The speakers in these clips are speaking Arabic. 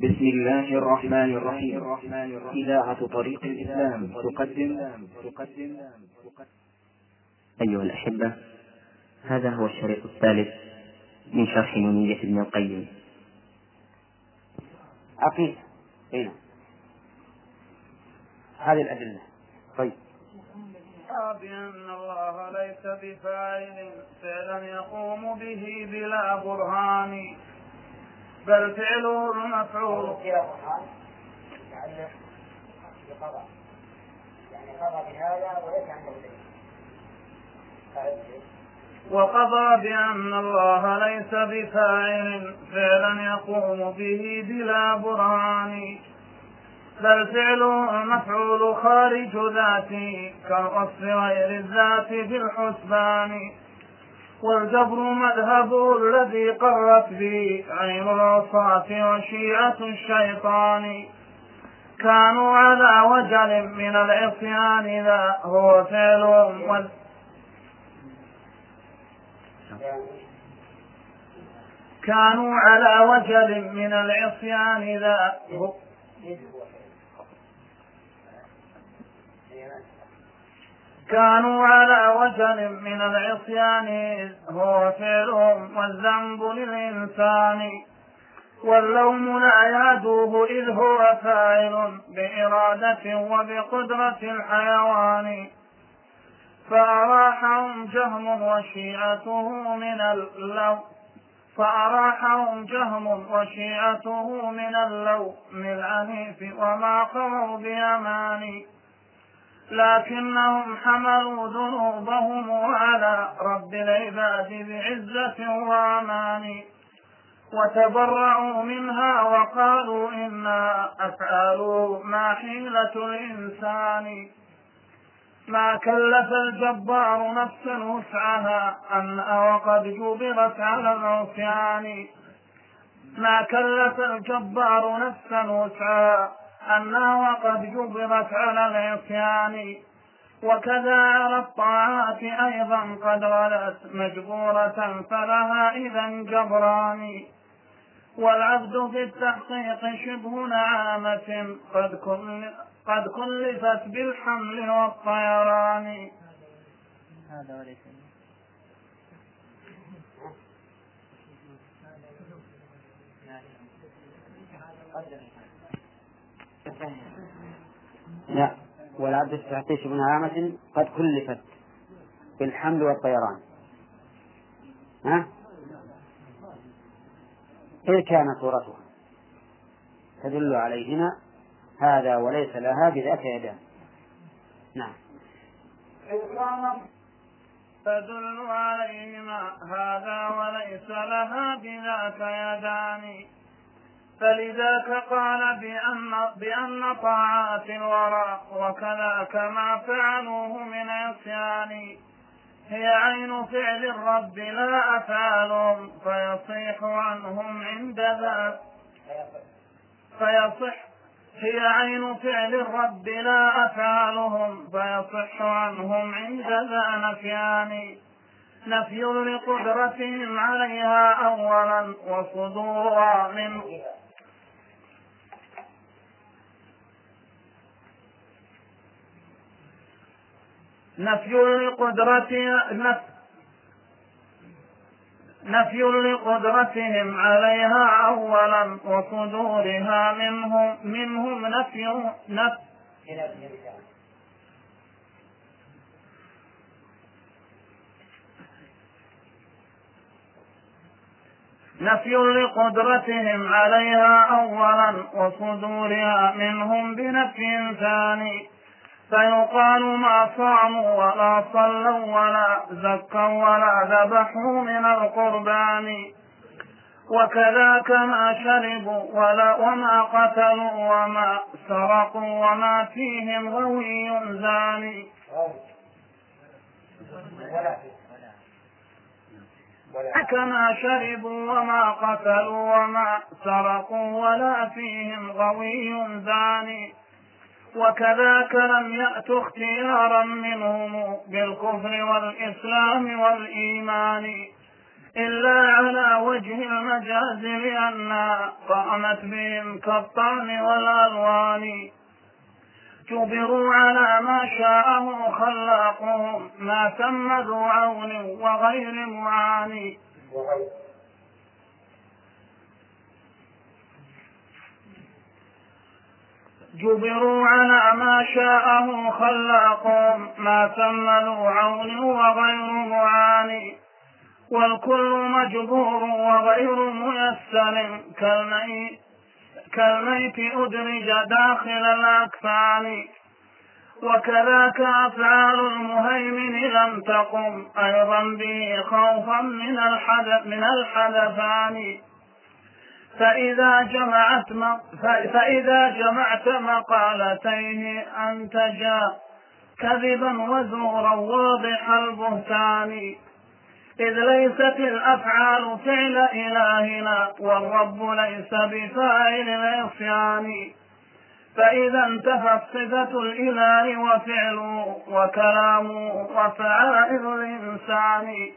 بسم الله الرحمن الرحيم. إذاعة طريق الإسلام تقدم. تقدم أيها الأحبة هذا هو الشريط الثالث من شرح نونية ابن القيم. عقيدة هنا هذه الأدلة. طيب. بأن الله ليس بفاعل فعلا يقوم به بلا برهان. بل فعله المفعول يعني بقضاء يعني قضى بهذا وليس عنده وقضى بأن الله ليس بفاعل فعلا يقوم به بلا برهان. بل فعله المفعول خارج ذاته كالوصف غير الذات في الحسبان والجبر مذهب الذي قرت به عين العصاة وشيعة الشيطان. كانوا على وجل من العصيان ذا هو فعلهم وال... كانوا على وجل من العصيان ذا هو كانوا على وجل من العصيان هو فعلهم والذنب للإنسان. واللوم لا يعدوه إذ هو فاعل بإرادة وبقدرة الحيوان. فأراحهم جهم وشيعته من اللوم فأراحهم جهم وشيعته من اللوم العنيف وما قروا بأمان لكنهم حملوا ذنوبهم على رب العباد بعزة وأمان وتبرعوا منها وقالوا إنا أفعال ما حيلة الإنسان ما كلف الجبار نفسا وسعها أن وقد جبرت على العصيان ما كلف الجبار نفسا وسعها أنها وقد جبرت على العصيان. وكذا على الطاعات أيضا قد غلت مجبورة فلها إذا جبران. والعبد في التحقيق شبه نعامة قد كل قد كلفت بالحمل والطيران. هذا وليس لا. والعبد التحتيش بن عامة قد كلفت بالحمل والطيران. ها؟ كيف كانت صورتها. تدل عليهما هذا وليس لها بذات يدان. نعم. تدل عليهما هذا وليس لها بذاك يدان. فلذاك قال بأن بأن طاعات الورى وكذاك ما فعلوه من عصيان. هي عين فعل الرب لا أفعالهم فيصيح عنهم عند ذا فيصح. هي عين فعل الرب لا أفعالهم فيصح عنهم عند ذا نفيان. نفي لقدرتهم عليها أولا وصدورها من نفي لقدرتها نفي لقدرتهم عليها أولا وصدورها منهم منهم نفي نفي نفي لقدرتهم عليها أولا وصدورها منهم بنفي ثاني. فيقال ما صاموا ولا صلوا ولا زكوا ولا ذبحوا من القربان. وكذاك ما شربوا ولا وما قتلوا وما سرقوا وما فيهم غوي زاني. كما شربوا وما قتلوا وما سرقوا ولا فيهم غوي زاني. وكذاك لم يأت اختيارا منهم بالكفر والإسلام والإيمان إلا على وجه المجاز لأنها قامت بهم كالطعن والألوان. جبروا على ما شاءه خلاقهم ما تم ذو عون وغير معاني. جبروا على ما شاءه خلاقهم ما تم ذو عون وغير معاني والكل مجبور وغير ميسر. كالميت أدرج داخل الأكفان. وكذاك أفعال المهيمن لم تقم. أيضا به خوفا من الحدث من الحدثان. فإذا جمعت فإذا جمعت مقالتيه أنتجا كذبا وزورا واضح البهتان. إذ ليست الأفعال فعل إلهنا والرب ليس بفاعل العصيان. فإذا انتفت صفة الإله وفعله وكلامه وفعائل الإنسان.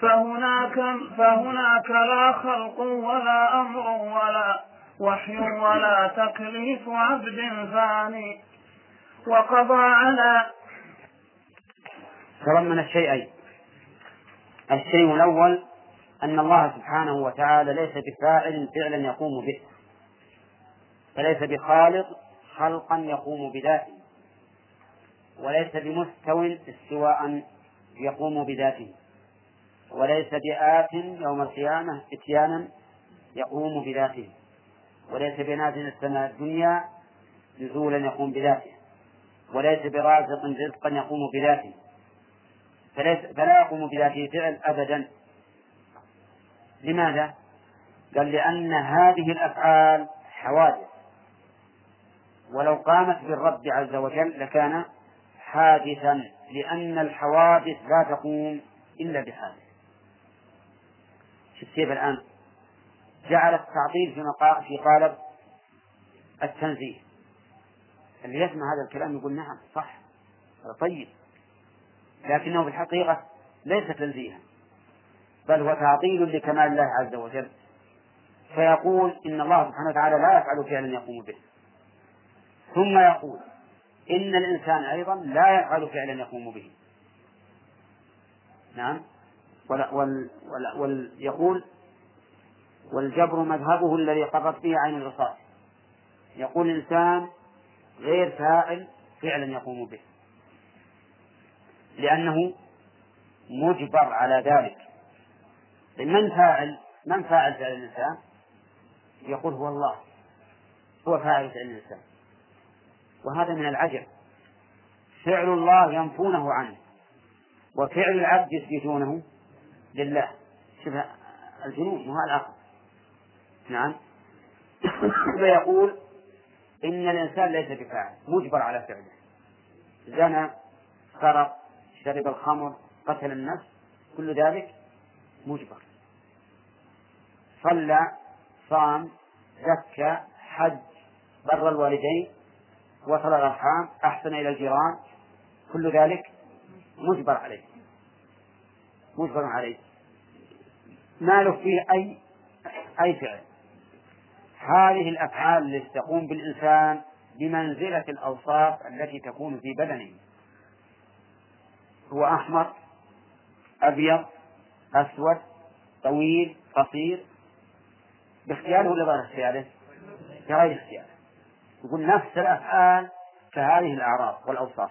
فهناك فهناك لا خلق ولا أمر ولا وحي ولا تكليف عبد ثاني وقضى على تضمن الشيئين الشيء الأول أن الله سبحانه وتعالى ليس بفاعل فعلا يقوم به فليس بخالق خلقا يقوم بذاته وليس بمستو استواء يقوم بذاته. وليس بآت يوم القيامة إتيانا يقوم بذاته. وليس بنازل السماء الدنيا نزولا يقوم بذاته. وليس برازق رزقا يقوم بذاته. فليس فلا يقوم بذاته فعل أبدا. لماذا؟ قال لأن هذه الأفعال حوادث. ولو قامت بالرب عز وجل لكان حادثا لأن الحوادث لا تقوم إلا بحادث. كيف الآن؟ جعل التعطيل في مقا... في قالب التنزيه. اللي يسمع هذا الكلام يقول نعم صح. طيب. لكنه في الحقيقة ليس تنزيها بل هو تعطيل لكمال الله عز وجل. فيقول إن الله سبحانه وتعالى لا يفعل فعلا يقوم به. ثم يقول إن الإنسان أيضا لا يفعل فعلا يقوم به. نعم. ولا وال وال وال يقول والجبر مذهبه الذي قرت به عين الرصاص. يقول الإنسان غير فاعل فعلا يقوم به. لأنه مجبر على ذلك. من فاعل من فاعل فعل الإنسان؟ يقول هو الله. هو فاعل فعل الإنسان. وهذا من العجب. فعل الله ينفونه عنه. وفعل العبد يثبتونه لله. شوف الجنون وهذا العقل. نعم. فيقول إن الإنسان ليس بفاعل مجبر على فعله. زنى سرق شرب الخمر قتل النفس كل ذلك مجبر. صلى صام زكى حج بر الوالدين وصل الأرحام أحسن إلى الجيران كل ذلك مجبر عليه. مجبر عليه. ما له فيه أي أي فعل. هذه الأفعال التي تقوم بالإنسان بمنزلة الأوصاف التي تكون في بدنه. هو أحمر أبيض أسود طويل قصير. باختياره ولا غير اختياره؟ بغير اختياره. يقول نفس الأفعال كهذه الأعراض والأوصاف.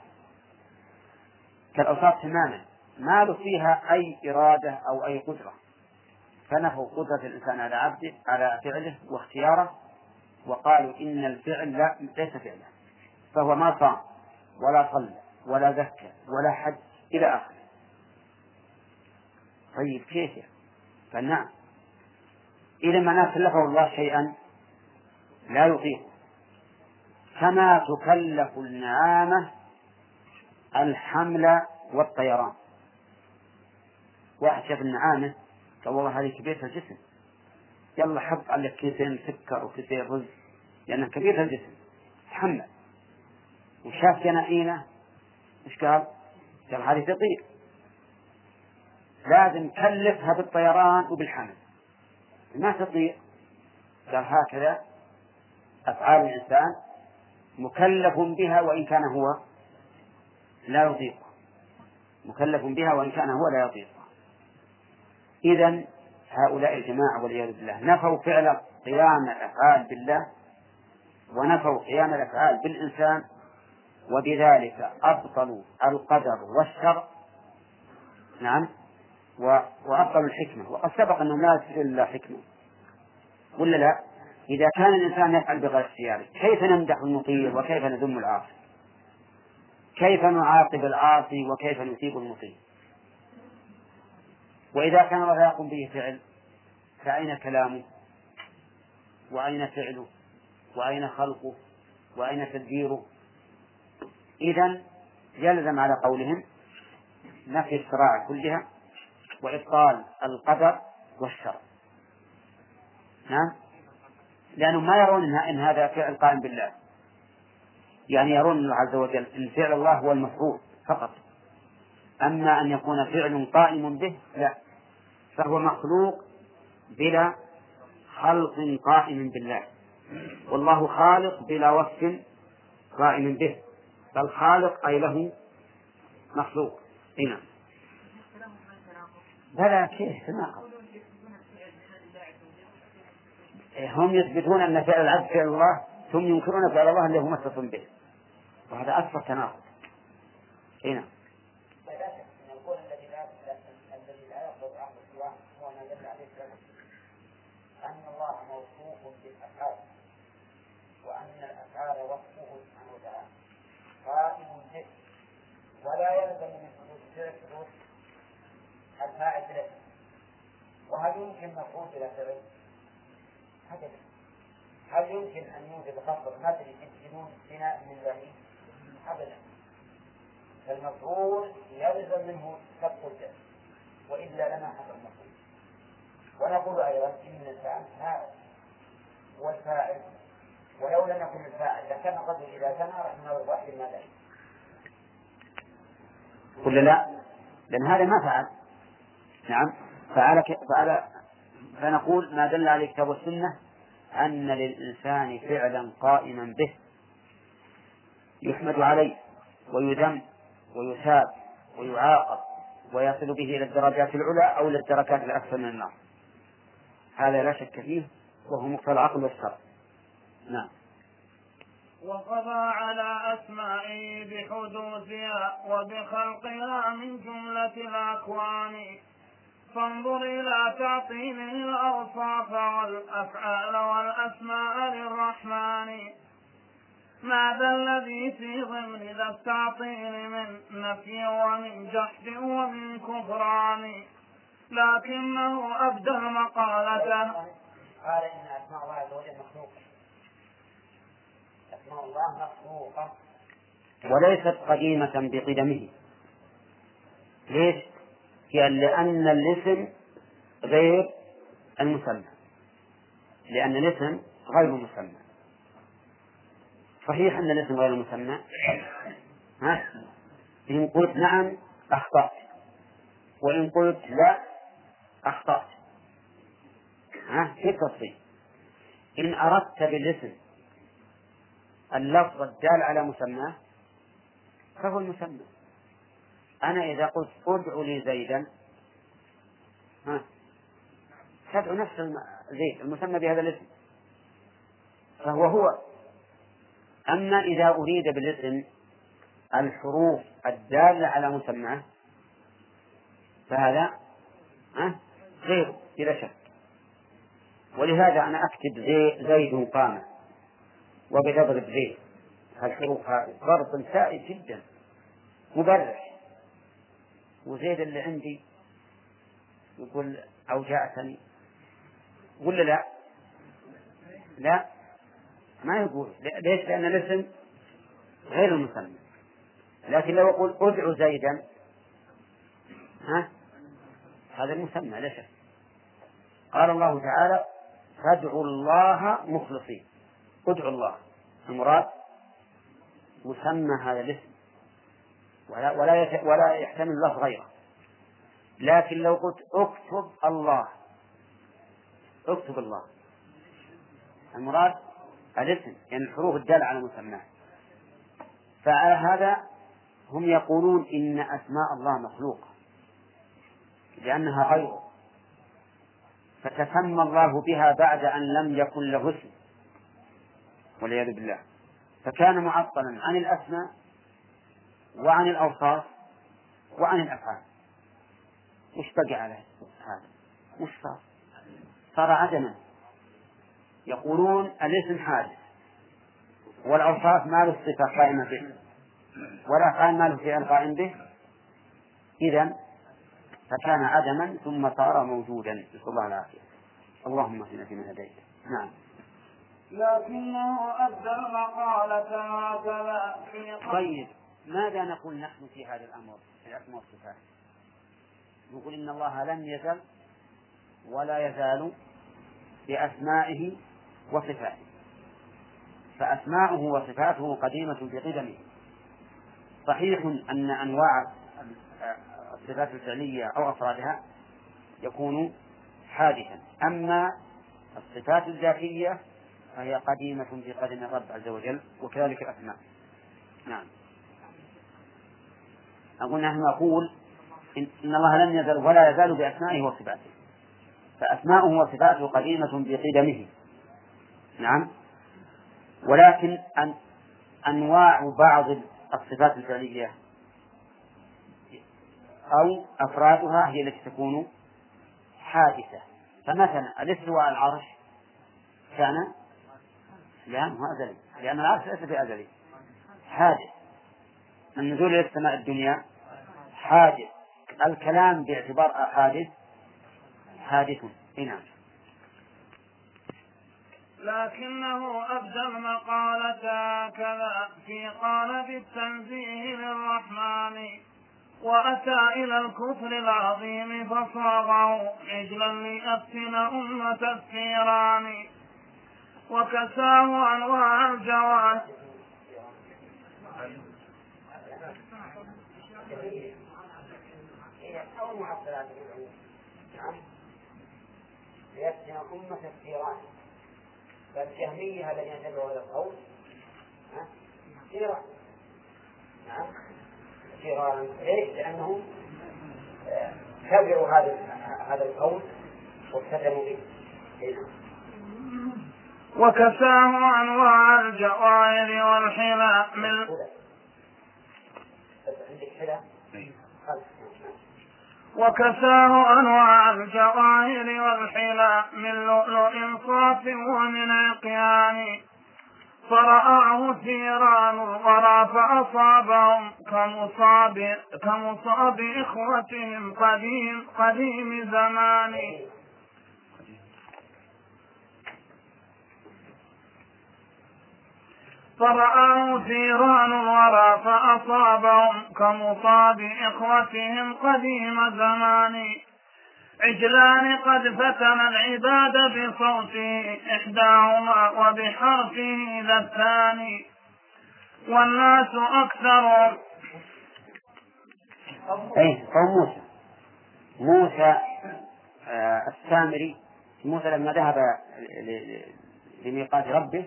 كالأوصاف تماما. ما فيها أي إرادة أو أي قدرة. فنفوا قدرة الإنسان على عبده على فعله واختياره وقالوا إن الفعل لا ليس فعلا فهو ما صام ولا صلى ولا زكى ولا حج إلى آخره. طيب كيف؟ فنعم. إذا ما كلفه الله شيئا لا يطيق. كما تكلف النعامة الحمل والطيران. واحد شاف النعامة قال والله هذه كبيرة الجسم. يلا حط عليك كيسين سكر وكيسين رز لأنها كبيرة الجسم. تحمل. وشاف جناحينه إيش قال؟ قال هذه تطير لازم كلفها بالطيران وبالحمل. ما تطير. قال هكذا أفعال الإنسان مكلف بها وإن كان هو لا يطيق مكلف بها وإن كان هو لا يطيق إذا هؤلاء الجماعة والعياذ بالله نفوا فعل قيام الأفعال بالله ونفوا قيام الأفعال بالإنسان وبذلك أبطلوا القدر والشر نعم وأبطلوا الحكمة وقد سبق أنهم لا يسجدون إلا حكمة ولا لا؟ إذا كان الإنسان يفعل بغير اختياره كيف نمدح المطيع وكيف نذم العاصي؟ كيف نعاقب العاصي وكيف نثيب المطيع؟ وإذا كان الله يقوم به فعل فأين كلامه؟ وأين فعله؟ وأين خلقه؟ وأين تدبيره؟ إذا يلزم على قولهم نفي الشرائع كلها وإبطال القدر والشر نعم لأنهم ما يرون إن هذا فعل قائم بالله يعني يرون الله عز وجل أن فعل الله هو المفروض فقط أما أن يكون فعل قائم به لا. فهو مخلوق بلا خلق قائم بالله. والله خالق بلا وصف قائم به. بل خالق أي له مخلوق. هنا. بلى كيف؟ تناقض هم يثبتون أن فعل العبد فعل الله ثم ينكرون فعل الله الذي هو متصل به. وهذا أكثر تناقض. هنا أن الله موصوف بالأفعال وأن الأفعال وصفه سبحانه وتعالى قائم به ولا يلزم من حدوث فعل الفاعل بلا يمكن مفعول بلا فعل؟ أبدا هل يمكن أن يوجد قصر مدري بدون بناء من بعيد؟ أبدا فالمفعول يلزم منه سبق الفعل وإلا لما حصل المفعول ونقول أيضا إن الفاعل فاعل والفاعل ولو لم يكن الفاعل لكان الرجل إذا زنى رحمه الله ماذا؟ ولا لا؟ لأن هذا ما فعل نعم فعل فعل فنقول ما دل عليه الكتاب والسنة أن للإنسان فعلا قائما به يحمد عليه ويذم ويثاب ويعاقب ويصل به إلى الدرجات العلى أو إلى الدركات الأكثر من النار. هذا لا شك فيه وهو مقتضى العقل والشرع. نعم. وقضى على أسمائه بحدوثها وبخلقها من جملة الأكوان. فانظر إلى تعطيله الأوصاف والأفعال والأسماء للرحمن. ماذا الذي في ضمن ذا التعطيل من نفي ومن جحد ومن كفران. لكنه أبدى مقالته قال إن أسماء الله عز وجل مخلوقة. أسماء الله مخلوقة. وليست قديمة بقدمه. ليش؟ لأن الاسم غير المسمى لأن الاسم غير مسمى صحيح أن الاسم غير مسمى ها؟ إن قلت نعم أخطأت. وإن قلت لا أخطأت. ها؟ في التفصيل إن أردت بالاسم اللفظ الدال على مسماه فهو المسمى أنا إذا قلت ادع لي زيدا ها تدعو نفس زيد المسمى بهذا الاسم. فهو هو. أما إذا أريد بالاسم الحروف الدالة على مسماه فهذا غير بلا شك. ولهذا أنا أكتب زي زيد قام. وبتضرب زيد الحروف هذه. ضرب سائد جدا. مبرح وزيد اللي عندي يقول أوجعتني ولا لا؟ لا. ما يقول. ليش؟ لأن الاسم غير المسمى. لكن لو أقول أدعو زيدا ها؟ هذا المسمى لا شك. قال الله تعالى فادعوا الله مخلصين. ادعوا الله. المراد مسمى هذا الاسم. ولا ولا ولا يحتمل الله غيره. لكن لو قلت اكتب الله. اكتب الله. المراد الاسم يعني الحروف الدالة على مسماه. فعلى هذا هم يقولون إن أسماء الله مخلوقة. لأنها غيره فتسمى الله بها بعد أن لم يكن له اسم. والعياذ بالله. فكان معطلا عن الأسماء وعن الأوصاف وعن الأفعال. وش بقي على هذا؟ وش صار؟ صار عدما. يقولون الاسم حادث. والأوصاف ما له صفة قائمة به. والأفعال ما له فعل قائم به. إذا فكان عدما ثم صار موجودا. نسأل الله العافية. اللهم اهدنا فيمن هديت. نعم. لكنه أدى المقالة هكذا طيب. ماذا نقول نحن في هذا الأمر في الأسماء والصفات؟ نقول إن الله لم يزل ولا يزال بأسمائه وصفاته. فأسماؤه وصفاته قديمة بقدمه صحيح أن أنواع الصفات الفعلية أو أفرادها يكون حادثا. أما الصفات الذاتية فهي قديمة بقدم الرب عز وجل وكذلك الأسماء. نعم. أقول نحن نقول إن الله لم يزل ولا يزال بأسمائه وصفاته. فأسماؤه وصفاته قديمة بقدمه. نعم. ولكن أن أنواع بعض الصفات الفعلية أو أفرادها هي التي تكون حادثة. فمثلا الاستواء العرش كان لا أزلي. لأن العرش ليس بأزلي. حادث. النزول إلى السماء الدنيا حادث. الكلام باعتبار حادث حادث. نعم. لكنه أبدى المقالة كذا في قالب التنزيه للرحمن وأتى إلى الكفر العظيم فصاغه. عجلا ليفتن أمة الثيران وكساه أنواع الجواد أو معطلات نعم ليفتن أمة الثيران فالجهمية الذين ينتبهوا هذا القول ثيران نعم ثيران ليش؟ لأنهم كبروا هذا هذا القول والتزموا به وكساه أنواع الجواهر والحلى من وكساه أنواع الجواهر والحلى من لؤلؤ صاف ومن عقيان. فرآه ثيران الورى فأصابهم كمصاب كمصاب إخوتهم قديم قديم زمان. فرآه ثيران الورى فأصابهم كمصاب إخوتهم قديم زمان. عجلان قد فتن العباد بصوته إحداهما وبحرفه ذا الثاني. والناس أكثر. أي قوم موسى. موسى آه السامري. موسى لما ذهب لميقات ربه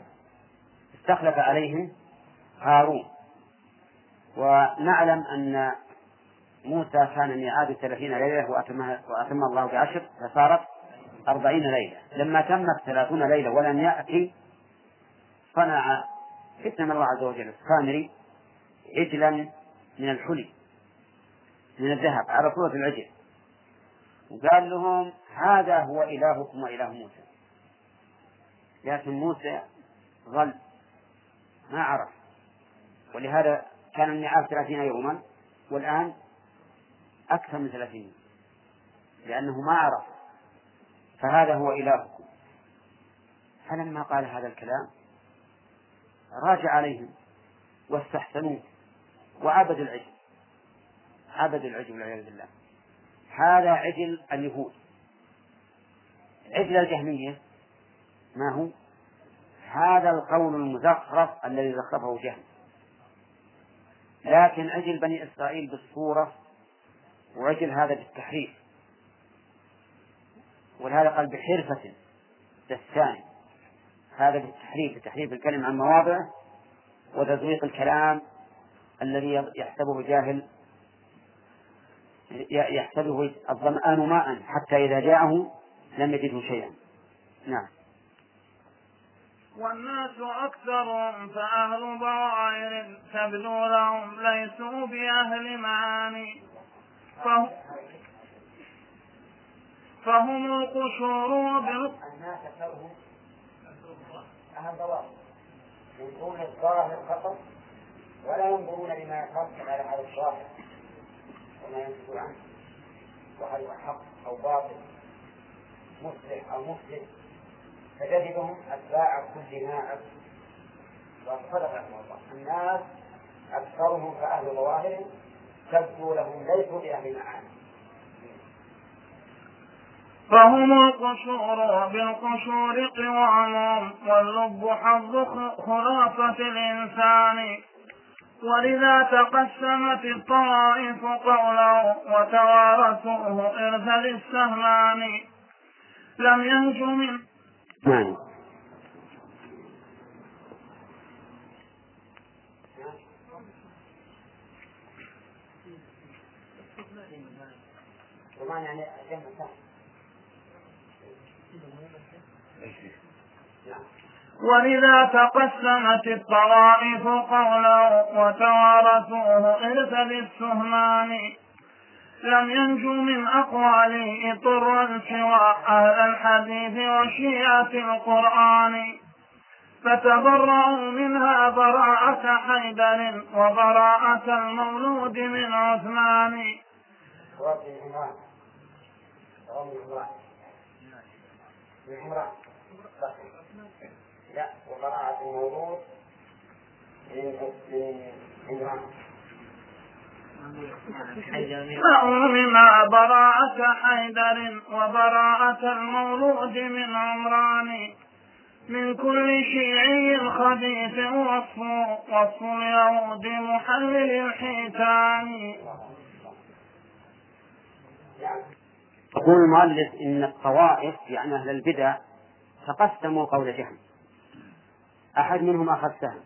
استخلف عليهم هارون. ونعلم أن موسى كان ميعاد ثلاثين ليلة وأتم الله بعشر فصارت أربعين ليلة. لما تمت ثلاثون ليلة ولم يأتي صنع فتن الله عز وجل السامري عجلا من الحلي من الذهب على صورة العجل. وقال لهم هذا هو إلهكم وإله موسى. لكن موسى ظل ما عرف. ولهذا كان الميعاد ثلاثين يوما والآن أكثر من ثلاثين لأنه ما عرف. فهذا هو إلهكم. فلما قال هذا الكلام راجع عليهم واستحسنوه وعبدوا العجل. عبدوا العجل والعياذ بالله. هذا عجل اليهود. عجل الجهمية ما هو؟ هذا القول المزخرف الذي زخرفه جهم لكن عجل بني إسرائيل بالصورة وعجل هذا بالتحريف. ولهذا قال بحرفة الثاني هذا بالتحريف بتحريف الكلم عن مواضعه وتزويق الكلام الذي يحسبه الجاهل يحسبه الظمآن ماء حتى إذا جاءه لم يجده شيئا. نعم. والناس أكثر فأهل ضرائر تبدو لهم ليسوا بأهل معاني. فهم, فهم القشور الناس أكثرهم أهل ضرائر ينظرون الظاهر فقط ولا ينظرون لما يترتب على هذا الظاهر وما ينتج عنه. وهل هو حق أو باطل مصلح أو مفسد فتجدهم أتباع كل ناعم. وصدق الله الناس أكثرهم فأهل ظواهر تبدو لهم ليسوا بأهل معاني. فهم القشور بالقشور قوام واللب حظ خلافة الإنسان. ولذا تقسمت الطوائف قولا وتوارثوه إرث للسهمان لم ينج من نعم. ولذا تقسمت الطوائف قولا وتوارثوه إرث للسهمان لم ينجو من أقواله طرا سوى أهل الحديث وشيعة القرآن. فتبرأوا منها براءة حيدر وبراءة المولود من عثمان. لا وبراءة المولود من عمران فأمم براءة حيدر وبراءة المولود من عمران من كل شيعي خبيث وصف وصف اليهود محلل الحيتان. يقول المؤلف إن الطوائف يعني أهل البدع تقسموا قول جهم أحد منهم أخذ سهم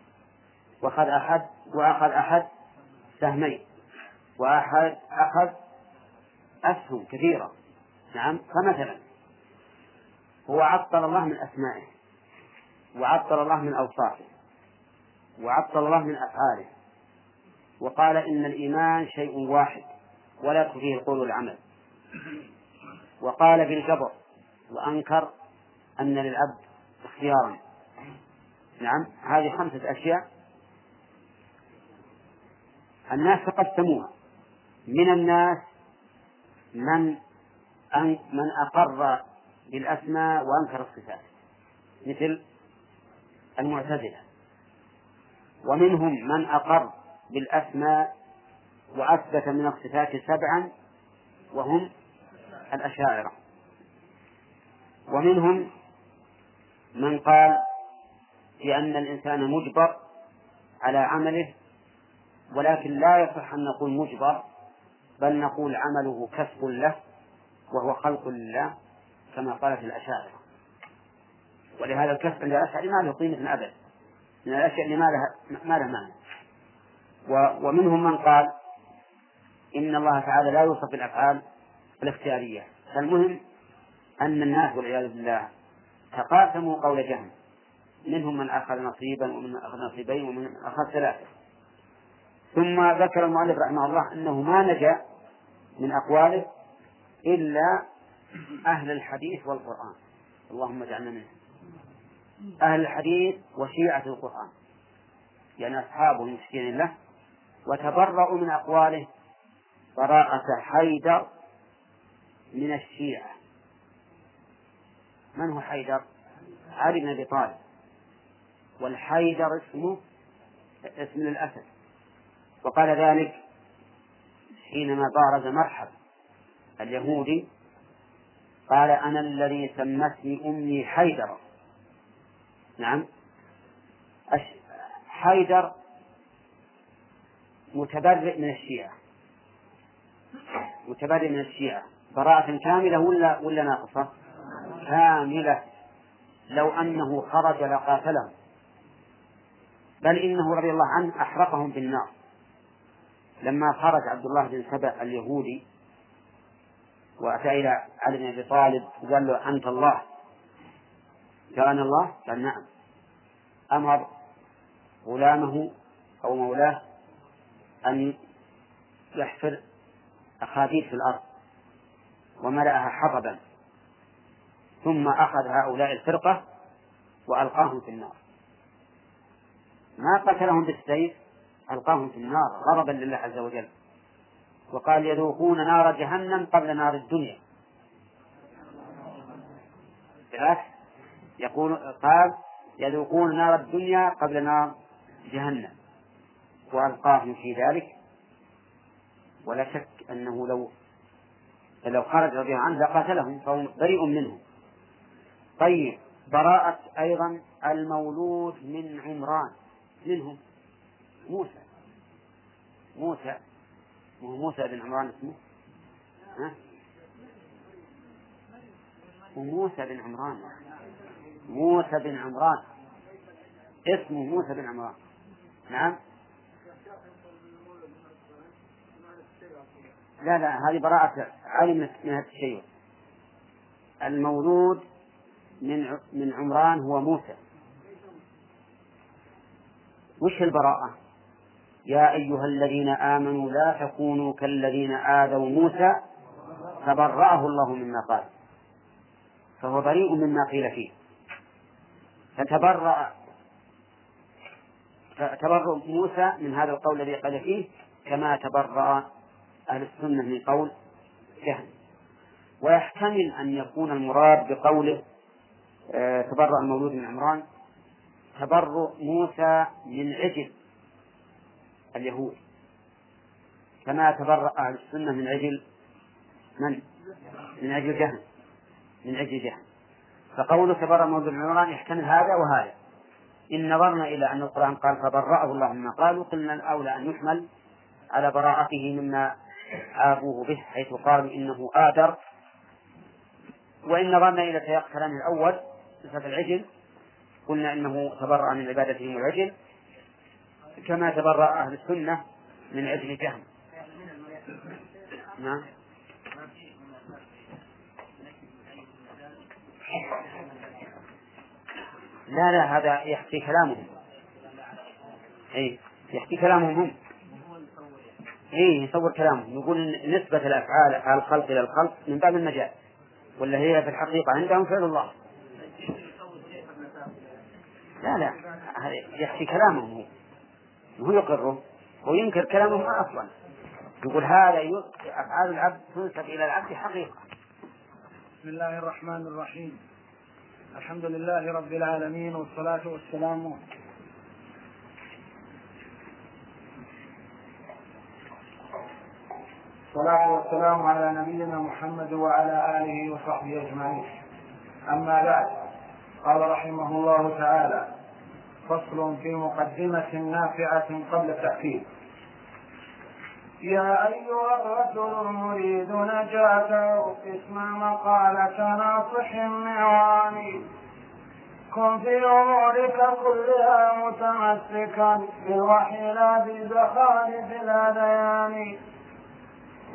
وأخذ أحد وأخذ أحد سهمين. وأحد أخذ أسهم كثيرة. نعم. فمثلا هو عطل الله من أسمائه وعطل الله من أوصافه وعطل الله من أفعاله وقال إن الإيمان شيء واحد ولا فيه القول والعمل وقال بالجبر وأنكر أن للعبد اختيارا. نعم. هذه خمسة أشياء الناس تقسموها من الناس من من أقر بالأسماء وأنكر الصفات مثل المعتزلة. ومنهم من أقر بالأسماء وأثبت من الصفات سبعا وهم الأشاعرة. ومنهم من قال بأن الإنسان مجبر على عمله ولكن لا يصح أن نقول مجبر بل نقول عمله كسب له وهو خلق لله كما قالت الأشاعرة. ولهذا الكسب عند الأشاعرة ما له قيمة أبدا من الأشياء اللي ما لها ما لها معنى. ومنهم من قال إن الله تعالى لا يوصف بالأفعال الاختيارية. فالمهم أن الناس والعياذ بالله تقاسموا قول جهل. منهم من أخذ نصيبا ومن أخذ نصيبين ومن أخذ ثلاثة. ثم ذكر المؤلف رحمه الله أنه ما نجا من أقواله إلا أهل الحديث والقرآن. اللهم اجعلنا منهم. أهل الحديث وشيعة القرآن. يعني أصحابه المسكين له. وتبرأوا من أقواله براءة حيدر من الشيعة. من هو حيدر؟ علي بن أبي طالب. والحيدر اسمه اسم الأسد وقال ذلك حينما بارز مرحب اليهودي قال أنا الذي سمتني أمي حيدر. نعم. حيدر متبرئ من الشيعة. متبرئ من الشيعة. براءة كاملة ولا ولا ناقصة؟ كاملة. لو أنه خرج لقاتلهم. بل إنه رضي الله عنه أحرقهم بالنار. لما خرج عبد الله بن سبأ اليهودي وأتى إلى علي بن أبي طالب وقال له أنت الله. أنا الله؟ قال نعم. أمر غلامه أو مولاه أن يحفر أخاديد في الأرض وملأها حطبا ثم أخذ هؤلاء الفرقة وألقاهم في النار. ما قتلهم بالسيف؟ ألقاهم في النار غضبا لله عز وجل. وقال يذوقون نار جهنم قبل نار الدنيا. بالعكس يقول قال يذوقون نار الدنيا قبل نار جهنم. وألقاهم في ذلك. ولا شك أنه لو لو خرج رضي الله عنه لقاتلهم فهو بريء منهم. طيب براءة أيضا المولود من عمران. منهم موسى. موسى. مو موسى بن عمران اسمه. ها؟ وموسى بن عمران. موسى بن عمران. اسمه موسى بن عمران. نعم. لا لا هذه براءة عالم من التشيع المولود من من عمران هو موسى. وش البراءة؟ يا أيها الذين آمنوا لا تكونوا كالذين آذوا موسى فبرأه الله مما قال. فهو بريء مما قيل فيه. فتبرأ فتبرأ موسى من هذا القول الذي قال فيه كما تبرأ أهل السنة من قول جهل. ويحتمل أن يكون المراد بقوله آه، تبرأ المولود من عمران تبرؤ موسى من عجل. اليهود. كما تبرأ أهل السنة من عجل من؟ من عجل جهل. من عجل جهل. فقوله تبرأ المولود من عمران يحتمل هذا وهذا. إن نظرنا إلى أن القرآن قال فبرأه الله مما قالوا قلنا الأولى أن يحمل على براءته مما عابوه به حيث قالوا إنه آدر. وإن نظرنا إلى سياق كلام الأول صفة العجل قلنا إنه تبرأ من عبادتهم العجل. كما تبرأ أهل السنة من عجل جهم نعم. لا لا هذا يحكي كلامهم. إي يحكي كلامهم هم. إي يصور كلامهم. يقول نسبة الأفعال الخلق إلى الخلق من باب المجال. ولا هي في الحقيقة عندهم فعل الله. لا لا يحكي كلامهم هو هو يقره وينكر كلامهم أصلا. يقول هذا افعال العبد تنسب إلى العبد حقيقة. بسم الله الرحمن الرحيم. الحمد لله رب العالمين والصلاة والسلام. الصلاة والسلام على نبينا محمد وعلى آله وصحبه أجمعين. أما بعد قال رحمه الله تعالى فصل في مقدمة نافعة قبل التأكيد. يا أيها الرجل المريد نجاته اسمع مقالة ناصح معواني كن في أمورك كلها متمسكا بالوحي لا بزخارف الهذيان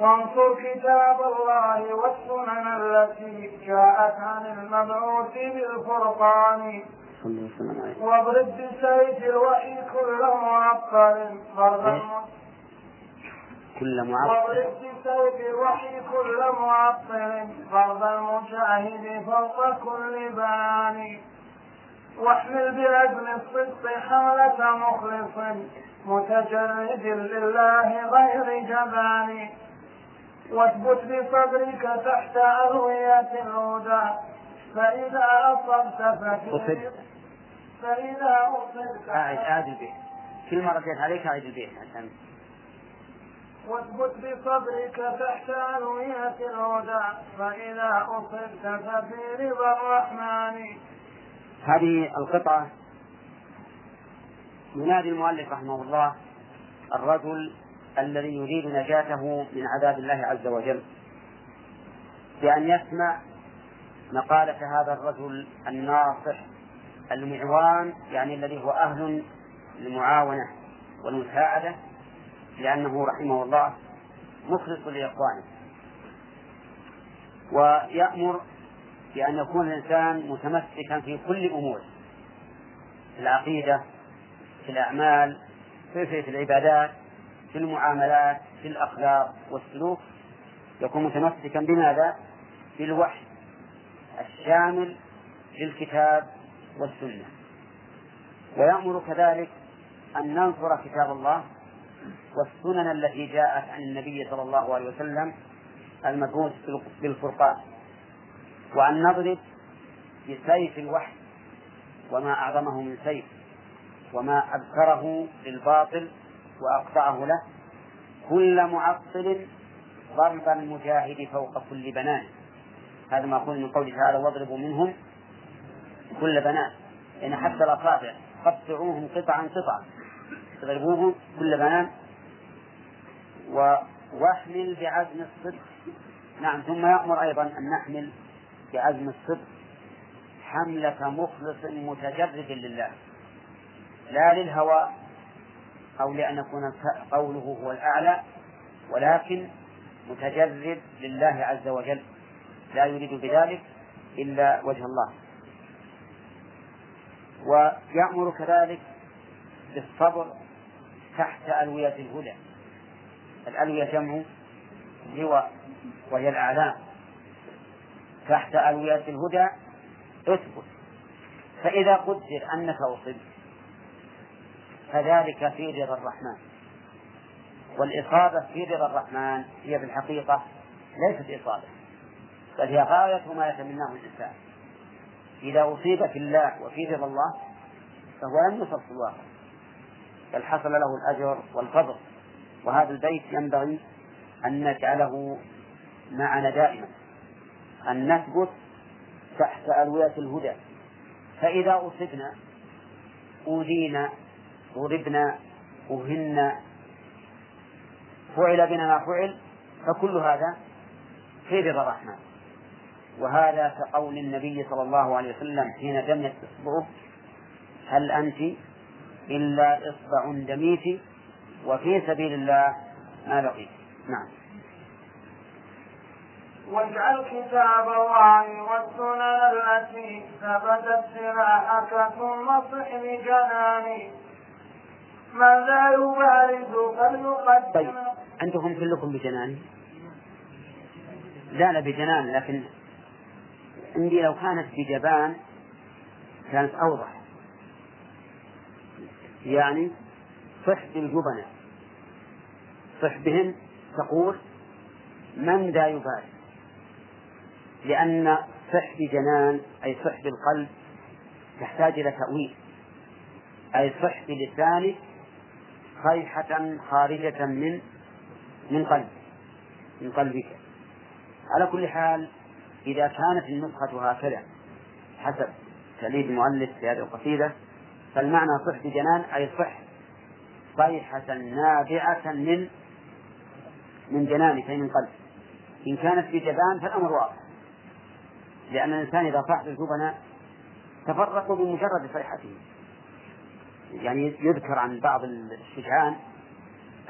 وانصر كتاب الله والسنن التي جاءت عن المبعوث بالفرقان. واضرب بسيف الوحي كل معطل ضربا كل معطل بسيف الوحي كل معطل ضرب المجاهد فوق كل بيان واحمل بعزم الصدق حالة مخلص متجرد لله غير جبان واثبت بصدرك تحت أروية الهدى فإذا أصبت ففي فإذا أعد أعد البيت. كل مرة جيت عليك أعد البيت عشان. واثبت بصبرك تحت ألوية الهدى. فإذا أصبت ففي رضا الرحمن. هذه القطعة ينادي المؤلف رحمه الله الرجل الذي يريد نجاته من عذاب الله عز وجل. بأن يسمع مقالة هذا الرجل الناصح المعوان يعني الذي هو أهل المعاونة والمساعدة لأنه رحمه الله مخلص لإخوانه ويأمر بأن يكون الإنسان متمسكا في كل أموره في العقيدة في الأعمال في, في العبادات في المعاملات في الأخلاق والسلوك يكون متمسكا بماذا؟ بالوحي الشامل للكتاب والسنة. ويأمر كذلك أن ننصر كتاب الله والسنن التي جاءت عن النبي صلى الله عليه وسلم المبعوث بالفرقان وأن نضرب بسيف الوحي وما أعظمه من سيف وما أبكره للباطل وأقطعه له كل معطل ضرب المجاهد فوق كل بنان. هذا ما أقول من قوله تعالى واضربوا منهم كل بنان يعني حتى الأصابع قطعوهم قطعا قطعا. اضربوهم كل بنان واحمل بعزم الصدق. نعم ثم يأمر أيضا أن نحمل بعزم الصدق. حملة مخلص متجرد لله. لا للهوى أو لأن يكون قوله هو الأعلى ولكن متجرد لله عز وجل. لا يريد بذلك إلا وجه الله. ويأمر كذلك بالصبر تحت ألوية الهدى. الألوية جمع لواء وهي الأعلام. تحت ألوية الهدى اثبت. فإذا قدر أنك أصبت فذلك في رضا الرحمن. والإصابة في رضا الرحمن هي في الحقيقة ليست إصابة بل هي غاية ما يتمناه الإنسان. إذا أصيب في الله وفي رضا الله فهو لم يصب في الواقع بل حصل له الأجر والفضل. وهذا البيت ينبغي أن نجعله معنا دائما أن نثبت تحت ألوية الهدى. فإذا أصبنا أوذينا ضربنا أهنا فعل بنا ما فعل فكل هذا في رضا الرحمن. وهذا كقول النبي صلى الله عليه وسلم حين دمت إصبعه هل أنت إلا إصبع دميت؟ وفي سبيل الله ما لقيت نعم. واجعل كتاب الله والسنن التي ثبتت سلاحك ثم صح بجناني من لا يبارز فليقدم. طيب عندكم كلكم بجنان؟ لا لا بجنان لكن عندي لو كانت بجبان كانت أوضح. يعني صح بالجبنة. صح بهم تقول من ذا يبالي لأن صح بجنان أي صح بالقلب تحتاج إلى تأويل. أي صح بلسانك صيحة خارجة من من قلب من قلبك. على كل حال إذا كانت النسخة هكذا حسب تأليف المؤلف في هذه القصيدة فالمعنى صح بجنان أي صح صيحة نابعة من من جنانك أي من قلبك إن كانت في جبان فالأمر واضح. لأن الإنسان إذا صاح بالجبناء تفرقوا بمجرد صيحته. يعني يذكر عن بعض الشجعان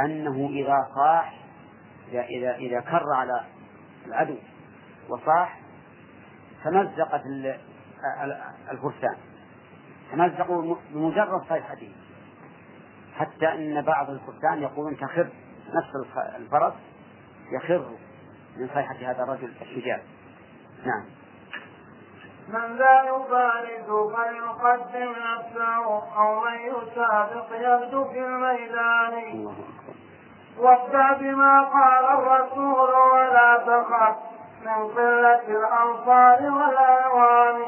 أنه إذا صاح إذا إذا كر على العدو وصاح تمزقت الفرسان. تمزقوا بمجرد صيحته. حتى أن بعض الفرسان يقولون تخر نفس الفرس يخر من صيحة هذا الرجل الشجاع نعم. من لا يبارز فليقدم نفسه أو من يسابق يبدو في الميدان. وابدأ بما قال الرسول ولا تخف. من قلة الأنصار والأعوان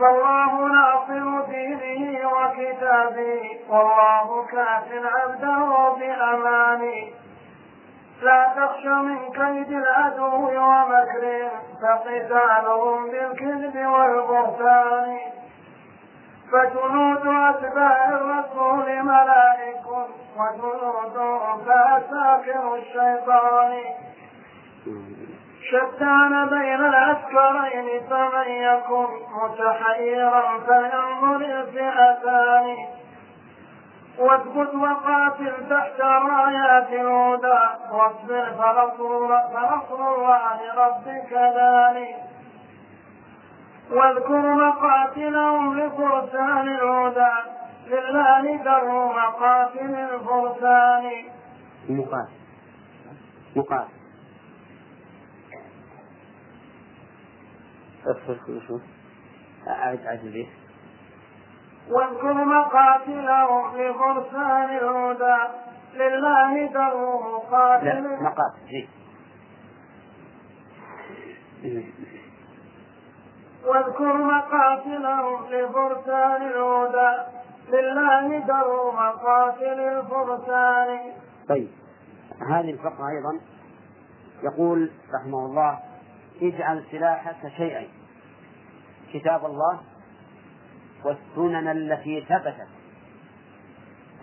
فالله ناصر دينه وكتابه. والله كاف عبده بأمانه. لا تخش من كيد العدو ومكرهم فقتالهم بالكذب والبهتان فجنود أتباع الرسول ملائك وجنود فأساكر الشيطان. شتان بين العسكرين فمن يكن متحيرا فينظر الفئتان. واثبت وقاتل تحت رايات الهدى واصبر فنصر الله ربك ذلك واذكر مقاتلهم لفرسان الهدى لله در مقاتل الفرسان. مقاتل. مقاتل. أصبر شو أعد عد البيت واذكر مقاتلهم لفرسان الهدى. لله در مقاتل لا مقاتل. واذكر مقاتلهم لفرسان الهدى. لله در مقاتل الفرسان. طيب. هذه الفقرة أيضا يقول رحمه الله اجعل سلاحك شيئين كتاب الله والسنن التي ثبتت.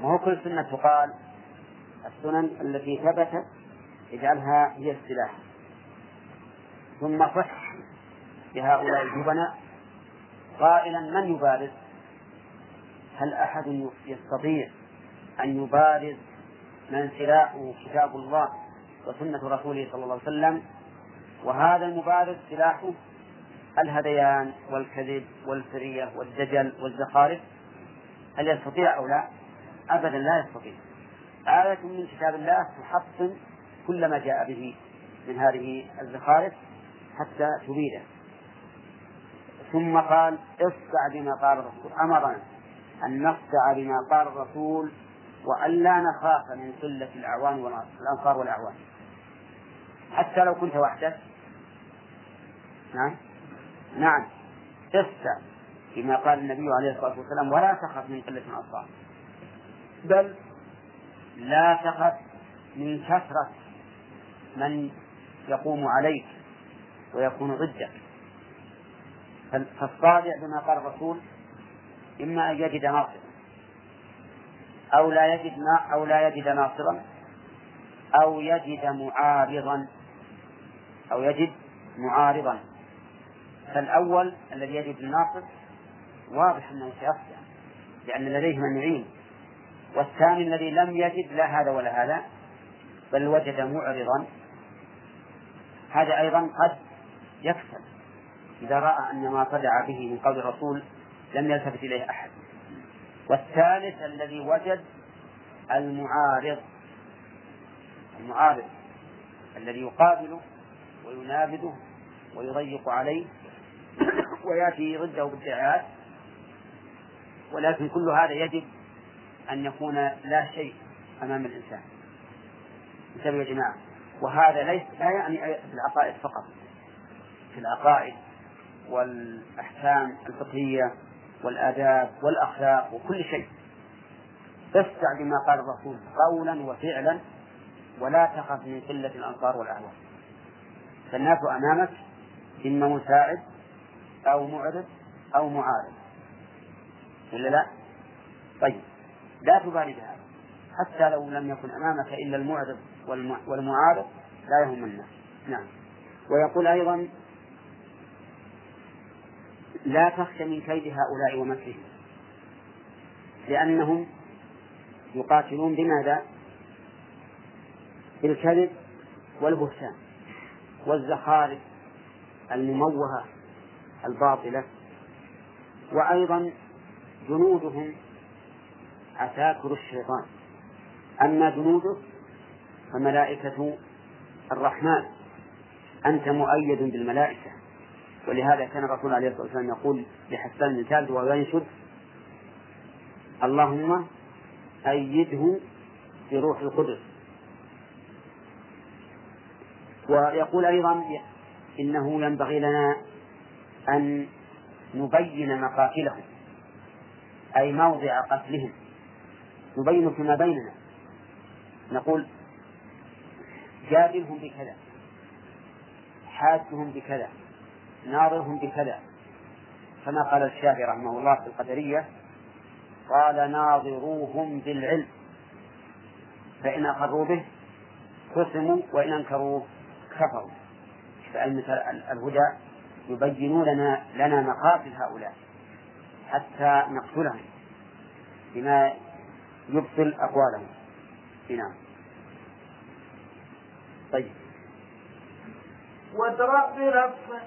ما هو كل سنة تقال؟ السنن التي ثبتت اجعلها هي السلاح. ثم صح لهؤلاء الجبناء. قائلا من يبارز؟ هل أحد يستطيع أن يبارز من سلاحه كتاب الله وسنة رسوله صلى الله عليه وسلم؟ وهذا المبارز سلاحه الهذيان والكذب والفرية والدجل والزخارف هل يستطيع أو لا؟ أبدا لا يستطيع. آية من كتاب الله تحصن كل ما جاء به من هذه الزخارف حتى تبيده. ثم قال اصدع بما قال الرسول. أمرنا أن نخدع بما قال الرسول وأن لا نخاف من قلة الأعوان والأنصار والأعوان. حتى لو كنت وحدك نعم؟ نعم. اخشى كما قال النبي عليه الصلاة والسلام ولا تخف من قلة الأنصار بل لا تخف من كثرة من يقوم عليك ويكون ضدك. فالصادع بما قال الرسول إما أن يجد ناصرا أو لا يجد ما أو لا يجد ناصرا أو يجد معارضا أو يجد معارضا. فالأول الذي يجد الناصر واضح أنه سيخشى لأن لديه من يعين. والثاني الذي لم يجد لا هذا ولا هذا بل وجد معرضا. هذا أيضا قد يكسل إذا رأى أن ما صدع به من قول الرسول لم يلتفت إليه أحد. والثالث الذي وجد المعارض المعارض الذي يقابله وينابذه ويضيق عليه ويأتي ضده بالدعايات ولكن كل هذا يجب أن يكون لا شيء أمام الإنسان. انتبهوا يا جماعة. وهذا ليس لا يعني في العقائد فقط. في العقائد والأحكام الفقهية والآداب والأخلاق وكل شيء. تستع بما قال الرسول قولا وفعلا ولا تخف من قلة الأنصار والأعوان فالناس أمامك إما مساعد أو معرض أو معارض. ولا لا؟ طيب. لا تبالي بهذا حتى لو لم يكن أمامك إلا المعرض والمعارض لا يهم الناس نعم. ويقول أيضا لا تخش من كيد هؤلاء ومكرهم لأنهم يقاتلون بماذا؟ بالكذب والبهتان والزخارف المموهة. الباطلة. وأيضا جنودهم عساكر الشيطان. أما جنوده فملائكة الرحمن. أنت مؤيد بالملائكة. ولهذا كان الرسول عليه الصلاة والسلام يقول لحسان بن ثابت وهو ينشد اللهم أيده بروح القدس. ويقول أيضا إنه ينبغي لنا أن نبين مقاتلهم أي موضع قتلهم نبين فيما بيننا. نقول جادلهم بكذا حاجهم بكذا ناظرهم بكذا. كما قال الشافعي رحمه الله في القدرية قال ناظروهم بالعلم فإن أقروا به خصموا وإن أنكروه كفروا. فأئمة الهدى يبينون لنا لنا مقاصد هؤلاء حتى نقتلهم بما يبطل أقوالهم. نعم. طيب. وادرأ بلفظ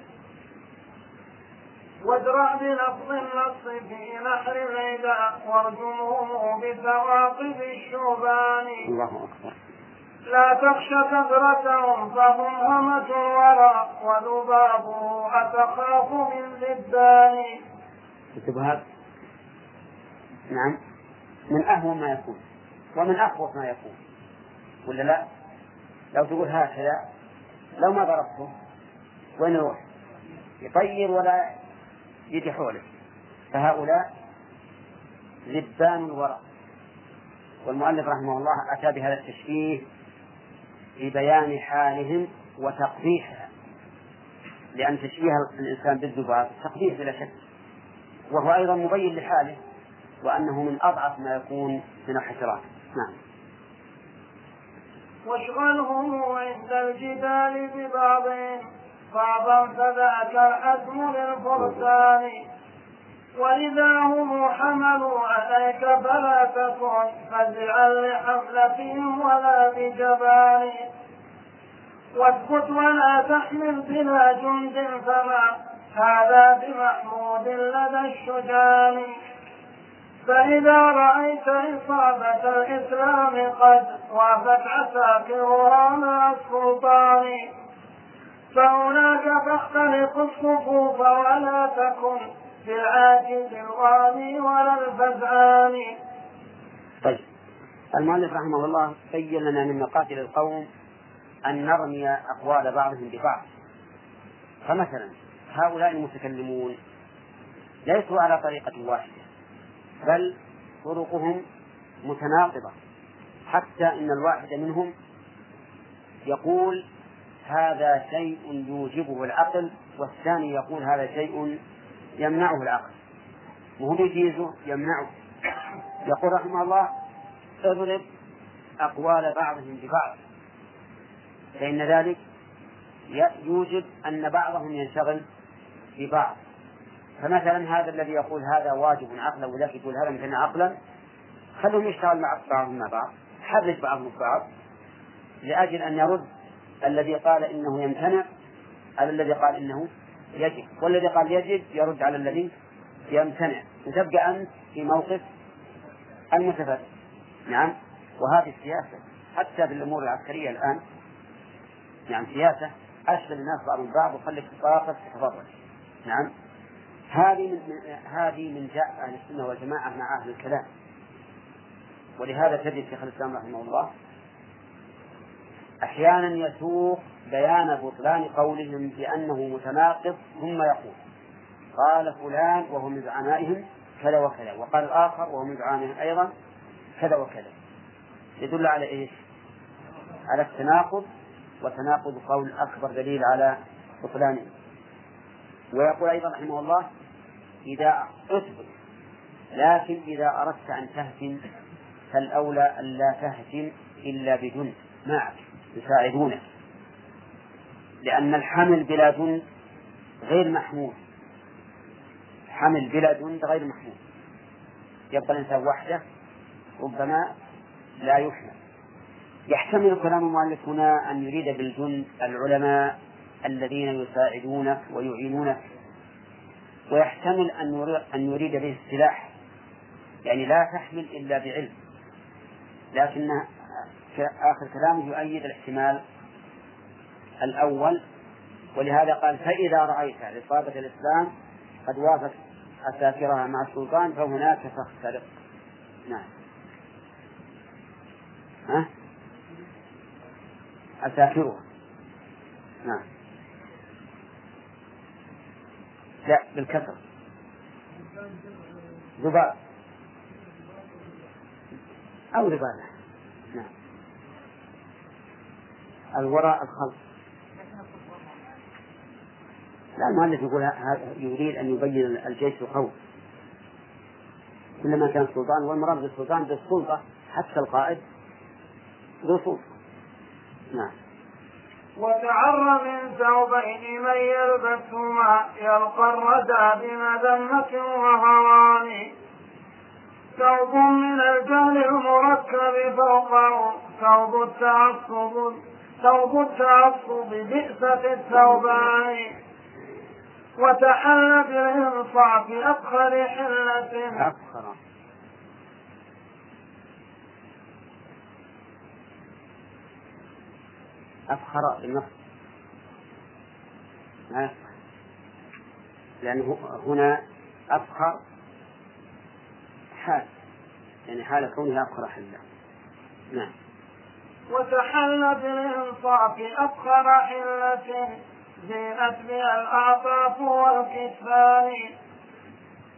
وادرأ بلفظ النص في نحر العدا وارجموه بثواقب الشوبان. الله أكبر. لا تخش كثرتهم فهم همة الورى وذبابه أتخاف من ذبان الشبهات نعم. من أهون ما يكون. ومن أخوف ما يكون. ولا لا؟ لو تقول هكذا لو ما ضربته وين يروح؟ يطير ولا يجي حوله. فهؤلاء ذبان الورى والمؤلف رحمه الله أتى بهذا التشبيه في بيان حالهم وتقبيحها. لأن تشبيه الإنسان بالذباب تقبيح بلا شك. وهو أيضا مبين لحاله وأنه من أضعف ما يكون من الحشرات. نعم. واشغلهم عند الجدال ببعضهم. بعضا فذاك الحزم للفرسان وإذا هم حملوا عليك فلا تكن فزعا لحملتهم ولا بجبان واثبت ولا تحمل بلا جند فما هذا بمحمود لدى الشجان. فإذا رأيت إصابة الإسلام قد وافت عساكرها مع السلطان. فهناك فاختلق الصفوف ولا تكن الغالي ولا الفزعان طيب. المؤلف رحمه الله بين لنا من مقاتل القوم أن نرمي أقوال بعضهم ببعض. فمثلا هؤلاء المتكلمون ليسوا على طريقة واحدة بل طرقهم متناقضة حتى إن الواحد منهم يقول هذا شيء يوجبه العقل والثاني يقول هذا شيء يمنعه العقل وهو يجيزه يمنعه. يقول رحمه الله اضرب أقوال بعضهم ببعض. فإن ذلك يوجب أن بعضهم ينشغل ببعض. فمثلا هذا الذي يقول هذا واجب عقلا وذاك يقول هذا مثل عقلا خلهم يشتغل مع بعضهم مع بعض حرج بعضهم بعض لأجل أن يرد الذي قال إنه يمتنع على الذي قال إنه يجب. والذي قال يجب يرد على الذي يمتنع. وتبقى أنت في موقف المتفرد. نعم. وهذه السياسة حتى في الأمور العسكرية الآن يعني سياسة أشغل الناس بعضهم بعض وخليك تطاقس تتفرج. نعم. هذه من هذه من جاء أهل السنة والجماعة مع أهل الكلام. ولهذا تجد شيخ الإسلام رحمه الله أحيانا يسوق بيان بطلان قولهم بأنه متناقض ثم يقول قال فلان وهو من زعمائهم كذا وكذا وقال الآخر وهو من زعمائهم أيضا كذا وكذا. يدل على إيش؟ على التناقض وتناقض قول أكبر دليل على بطلانه. ويقول أيضا رحمه الله إذا أثبت لكن إذا أردت أن تهتم فالأولى ألا تهتم إلا بجند معك يساعدونك لأن الحمل بلا جند غير محمود حمل بلا جند غير محمود يبقى الإنسان وحده ربما لا يحمل. يحتمل كلام المؤلف هنا أن يريد بالجند العلماء الذين يساعدونك ويعينونك ويحتمل أن أن يريد به السلاح. يعني لا تحمل إلا بعلم. لكن آخر كلامه يؤيد الاحتمال الأول ولهذا قال فإذا رأيت عصابة الإسلام قد وافت أساكرها مع السلطان فهناك فاختلق نعم. ها؟ أساكرها نعم. لا بالكسر. ذباب. أو ذبابة نعم الوراء الخلق لا المؤلف يقول يريد أن يبين الجيش القوي كلما كان السلطان والمراد بالسلطان بالسلطة حتى القائد ذو سلطة. نعم. وتعر من ثوبين من يلبسهما يلقى الردى بمذمة وهوان. ثوب من الجهل المركب فوقه ثوب التعصب ثوب التعصب بئسة الثوبان وتحل بالإنصاف أفخر حلة. أفخر أفخر ما يفخر لأنه هنا أفخر حال. يعني حال كونه أفخر حلا نعم. وتحل بالإنصاف أفخر حلة زينت بها الأعطاف والكسبان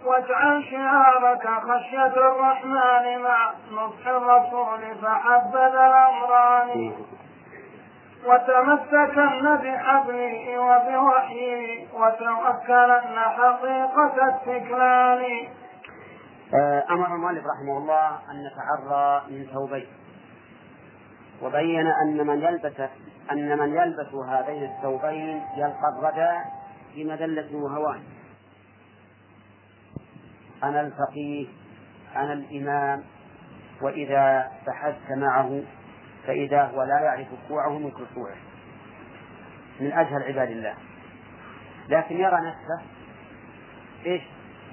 واجعل شعارك خشية الرحمن مع نصح الرسول فحبذ الأمران. وتمسكن بحبله وبوحيه وتوكلن حقيقة التكلان آه، أمر المؤلف رحمه الله أن نتعرى من ثوبين وبين أن من يلبس أن من يلبس هذين الثوبين يلقى الردى بمذلة وهوان أنا الفقيه أنا الإمام وإذا بحثت معه فإذا هو لا يعرف كوعه من كسوعه من أجهل عباد الله. لكن يرى نفسه إيش؟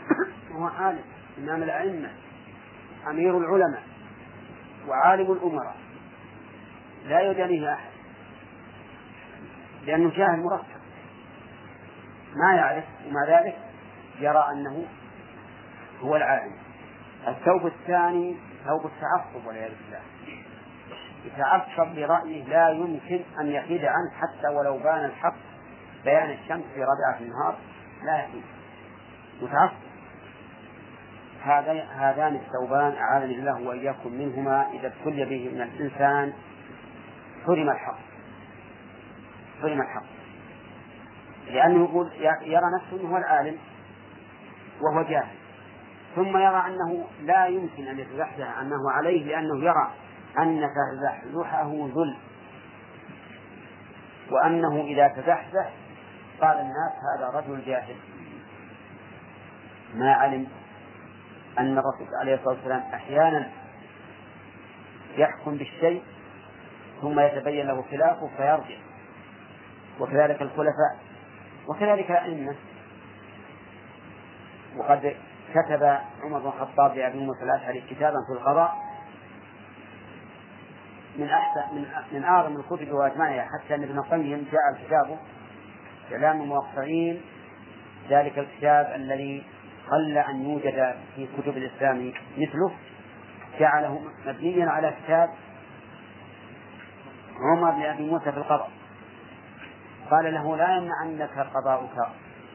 هو عالم. إمام الأئمة أمير العلماء وعالم الأمراء. لا يدانيه أحد. لأنه جاهل مركب. ما يعرف ومع ذلك يرى أنه هو العالم. الثوب الثاني ثوب التعصب والعياذ بالله. يتعصب لرأيه لا يمكن أن يحيد عنه حتى ولو بان الحق بيان الشمس في ربيعة النهار لا يحيد متعصب. هذان الثوبان أعاذني الله وإياكم منهما إذا ابتلي به من الإنسان حرم الحق. حرم الحق. لأنه يقول يرى نفسه أنه هو العالم وهو جاهل. ثم يرى أنه لا يمكن أن يتزحزح أنه عليه لأنه يرى أن تزحزحه ذل. وأنه إذا تزحزح قال الناس هذا رجل جاهل. ما علم أن الرسول عليه الصلاة والسلام أحيانا يحكم بالشيء ثم يتبين له خلافه فيرجع. وكذلك الخلفاء. وكذلك الأئمة. وقد كتب عمر بن الخطاب لأبي موسى الأشعري كتابا في القضاء. من أحسن من من أعظم الكتب وأجمعها. حتى أن ابن القيم جاء كتابه إعلام الموقعين ذلك الكتاب الذي قل أن يوجد في كتب الإسلام مثله. جعله مبنيا على كتاب عمر لأبي موسى في القضاء. قال له لا يمنعنك قضاؤك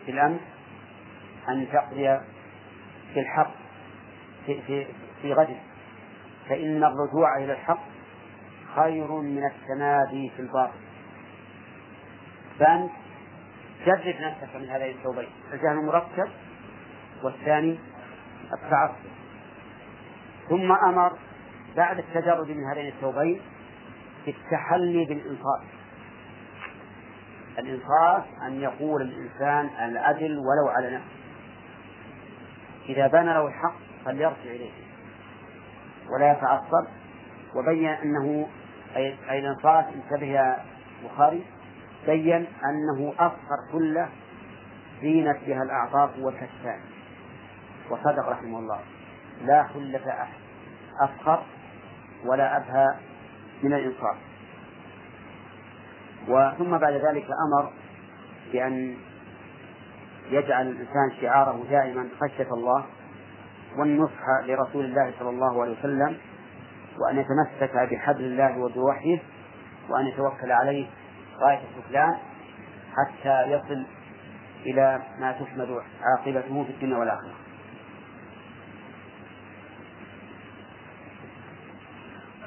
في الأمس أن تقضي في الحق في, في, في غد فإن الرجوع إلى الحق خير من التمادي في الباطل. فأنت جرب نفسك من هذين الثوبين. الجهل المركب والثاني التعصب. ثم أمر بعد التجرد من هذين الثوبين بالتحلي بالإنصاف. الإنصاف أن يقول الإنسان العدل ولو على نفسه. إذا بان له الحق فليرجع إليه. ولا يتعصب. وبين أنه أي الإنصاف انتبه يا بخاري. بين أنه أفخر كله زينت بها الأعطاف والكشفان وصدق رحمه الله. لا خلة أحد. أفخر ولا أبهى من الإنصاف. وثم بعد ذلك أمر بأن يجعل الإنسان شعاره دائما خشية الله والنصح لرسول الله صلى الله عليه وسلم وأن يتمسك بحبل الله وبوحيه وأن يتوكل عليه غاية السفلان حتى يصل إلى ما تحمد عاقبته في الدنيا والآخرة.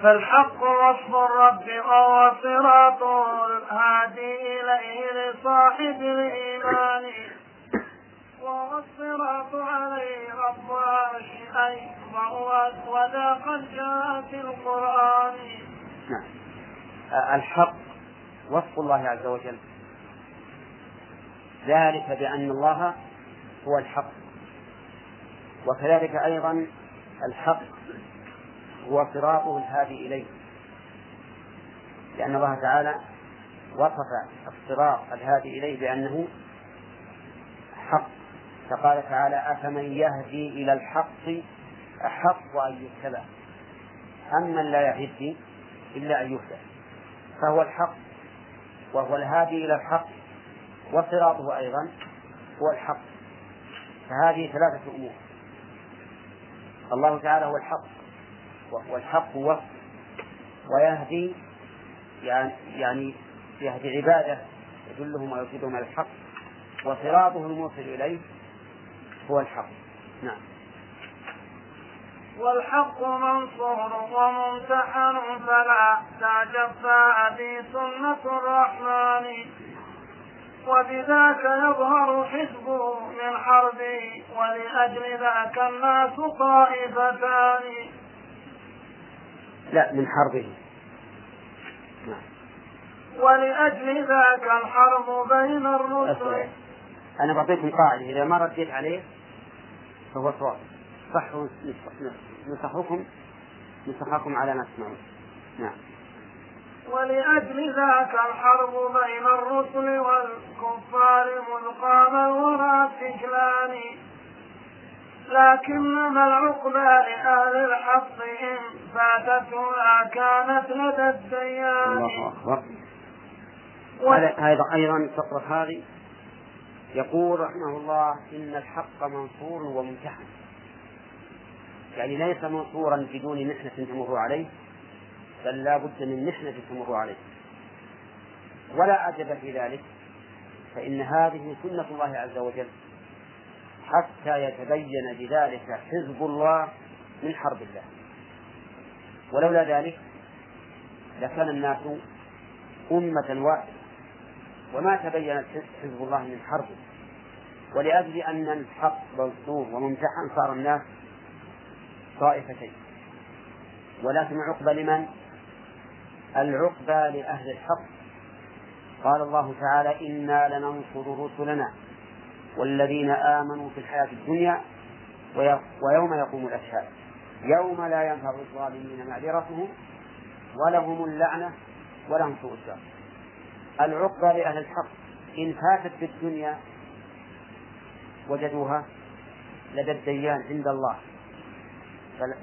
فالحق وصف الرب وهو صراط الهادي إليه لصاحب الإيمان. وهو الصراط عليه رب عرش وهو وذا قد جاء في القرآن. نعم. الحق وصف الله عز وجل. ذلك بأن الله هو الحق. وكذلك أيضا الحق هو صراطه الهادي إليه. لأن الله تعالى وصف الصراط الهادي إليه بأنه حق. فقال تعالى أفمن يهدي إلى الحق أحق أن يتبع. أمن لا يهدي إلا أن يهدى. فهو الحق وهو الهادي إلى الحق وصراطه أيضا هو الحق. فهذه ثلاثة أمور. الله تعالى هو الحق. وهو الحق وصف ويهدي يعني يعني يهدي عباده يدلهم ويرشدهم على الحق وصراطه الموصل إليه هو الحق. نعم. والحق منصور وممتحن فلا تعجب فهذه سنة الرحمن. وبذاك يظهر حزبه من حربه ولأجل ذاك الناس طائفتان. لا من حربه. نعم. ولأجل ذاك الحرب بين الرسل. أنا بعطيكم قاعدة إذا ما رديت عليه فهو صواب. صحوا نصحكم نصحكم على ما تسمعون. نعم. ولأجل ذاك الحرب بين الرسل والكفار مذ قام الورى لكنما العقبى لأهل الحق إن فاتتها كانت لدى الديان الله أكبر. هذا أيضا فقرة هذه يقول رحمه الله إن الحق منصور وممتحن. يعني ليس منصورا بدون محنة تمر عليه بل لا بد من محنة تمر عليه. ولا عجب في ذلك فإن هذه سنة الله عز وجل حتى يتبين بذلك حزب الله من حرب الله. ولولا ذلك لكان الناس أمة واحدة وما تبين حزب الله من حربه ولأجل أن الحق منصور وممتحن صار الناس طائفتين. ولكن العقبى لمن؟ العقبى لأهل الحق. قال الله تعالى إنا لننصر رسلنا. والذين آمنوا في الحياة الدنيا ويوم يقوم الأشهاد. يوم لا ينفع الظالمين معذرتهم ولهم اللعنة ولهم سوء الدار العقبى لأهل الحق. إن فاتت في الدنيا وجدوها لدى الديان عند الله.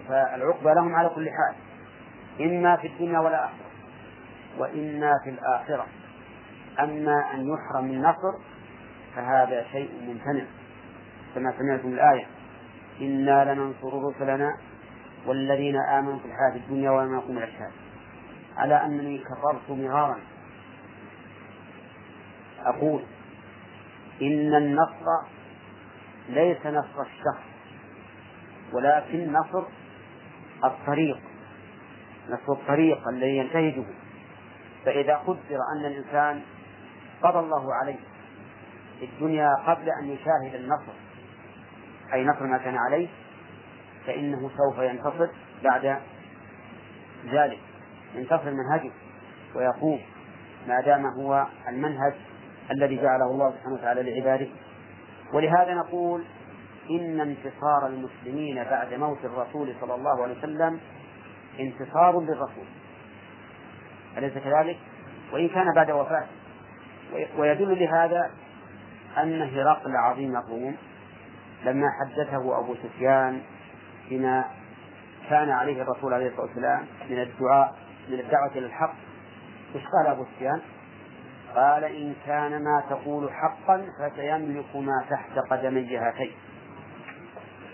فالعقبى لهم على كل حال. إما في الدنيا والآخرة. وإنا في الآخرة. أما أن يحرم من نصر فهذا شيء ممتنع كما سمعتم الآية إنا لننصر رسلنا والذين آمنوا في الحياة الدنيا وما يقوم الأشهاد على أنني كررت مرارا. أقول إن النصر ليس نصر الشخص ولكن نصر الطريق. نصر الطريق الذي ينتهجه. فإذا قدر أن الإنسان قضى الله عليه في الدنيا قبل أن يشاهد النصر. أي نصر ما كان عليه فإنه سوف ينتصر بعد ذلك. ينتصر منهجه ويقوم ما دام هو المنهج الذي جعله الله سبحانه وتعالى لعباده. ولهذا نقول إن انتصار المسلمين بعد موت الرسول صلى الله عليه وسلم انتصار للرسول. أليس كذلك؟ وإن كان بعد وفاته. ويدل لهذا أن هرقل عظيم الروم لما حدثه أبو سفيان بما كان عليه الرسول عليه الصلاة والسلام من الدعاء من الدعوة إلى الحق. إيش قال أبو سفيان؟ قال إن كان ما تقول حقا فسيملك ما تحت قدمي هاتين.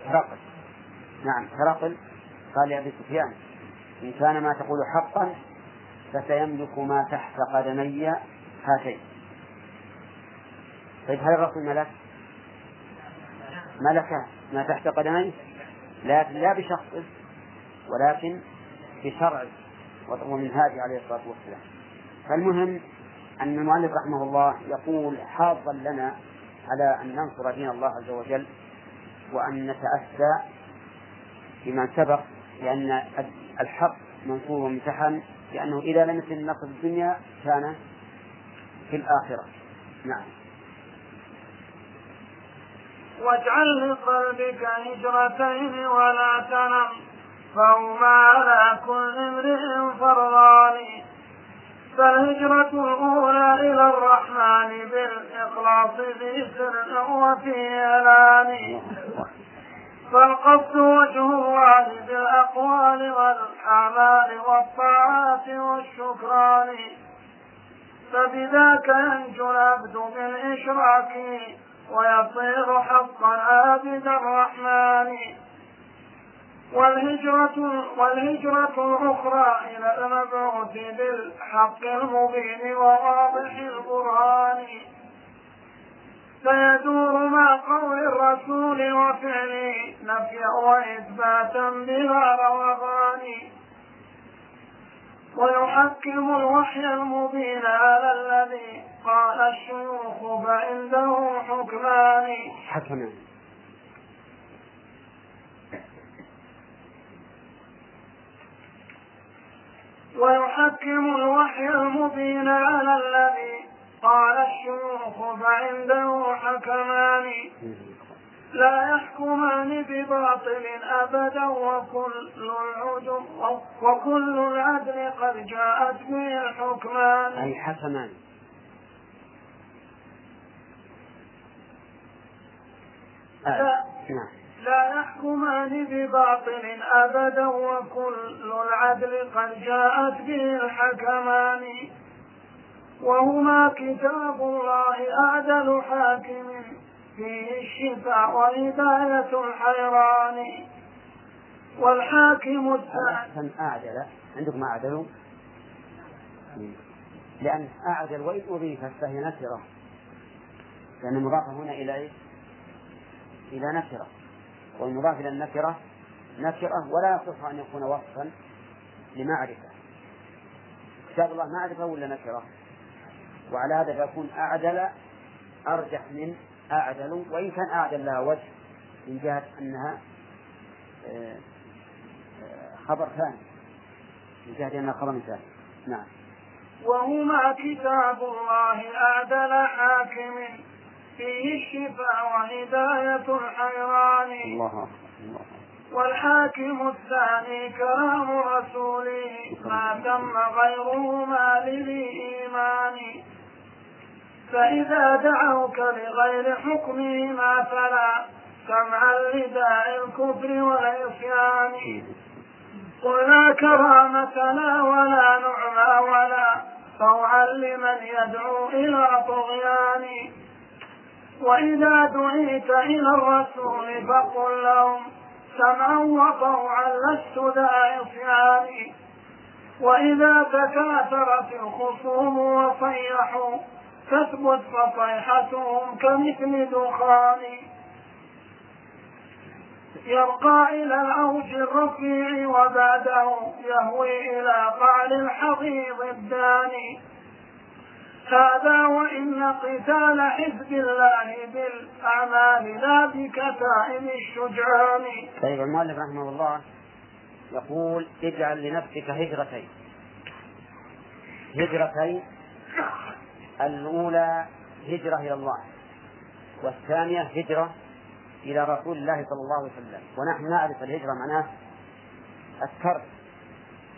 هرقل. نعم هرقل قال لأبي سفيان إن كان ما تقول حقا فسيملك ما تحت قدمي هاتين. طيب هل الرسول ملك؟ ملك ما تحت قدميه؟ لكن لا بشخصه ولكن بشرعه ومن هذه عليه الصلاة والسلام. فالمهم أن المؤلف رحمه الله يقول حاضا لنا على أن ننصر دين الله عز وجل وأن نتأسى بما سبق لأن الحق منصور وممتحن لأنه إذا لم يكن في الدنيا كان في الآخرة. نعم. واجعل لقلبك هجرتين ولا تنم. فهما على كل امرئ فرضان. فالهجرة الأولى إلى الرحمن بالإخلاص في سر وفي إعلان فالقصد وجه الله بالأقوال والأعمال والطاعات والشكران. فبذاك ينجو العبد بالإشراك. ويصير حقا عابد الرحمن. والهجرة والهجرة الأخرى إلى المبعوث بالحق المبين وواضح البرهان فيدور مع قول الرسول وفعله نفيا وإثباتا بلا روغان ويحكم الوحي المبين على الذي قال الشيوخ فعنده حكمان. حكمان ويحكم الوحي المبين على الذي قال الشيوخ فعنده حكمان. لا يحكمان بباطل أبدا وكل العدل وكل العدل قد جاءت به الحكمان. أي حكمان آه. نعم. لا يحكمان بباطل أبدا وكل العدل قد جاءت به الحكمان. وهما كتاب الله أعدل حاكم فيه الشفاء وهداية الحيران. والحاكم الثاني أعدل. عندكم أعدل لأن أعدل وإن أضيفت فهي نكرة. لأن المضاف هنا إلى إيه؟ إلى نكرة. والمضاف إلى النكرة نكرة ولا يصح أن يكون وصفا لمعرفة. كتاب الله معرفة ولا نكرة؟ وعلى هذا فيكون أعدل أرجح من أعدل وإن كان أعدل لها وجه من جهة أنها آه، خبر ثاني. من جهة أنها خبر ثاني. نعم. وهما كتاب الله أعدل حاكم. فيه الشفاء وهداية الحيران. الله والحاكم الثاني كلام رسوله ما تم غيرهما لذي إيمان. فإذا دعوك لغير حكمهما فلا سمعا لداء الكفر والعصيان. قل لا كرامة لا ولا نعمى ولا طوعا لمن يدعو إلى طغيان. وإذا دعيت إلى الرسول فقل لهم سمعا وطوعا لست ذا عصيان وإذا تكاثرت الخصوم وصيحوا تثبت فصيحتهم كمثل دخان. يرقى إلى العوج الرفيع وبعده يهوي إلى قعر الحضيض الداني. هذا وإن قتال حزب الله بالأعمال لا بكتائب الشجعان. طيب المؤلف رحمه الله يقول اجعل لنفسك هجرتين. هجرتين الأولى هجرة إلى الله والثانية هجرة إلى رسول الله صلى الله عليه وسلم. ونحن نعرف الهجرة معناه الترك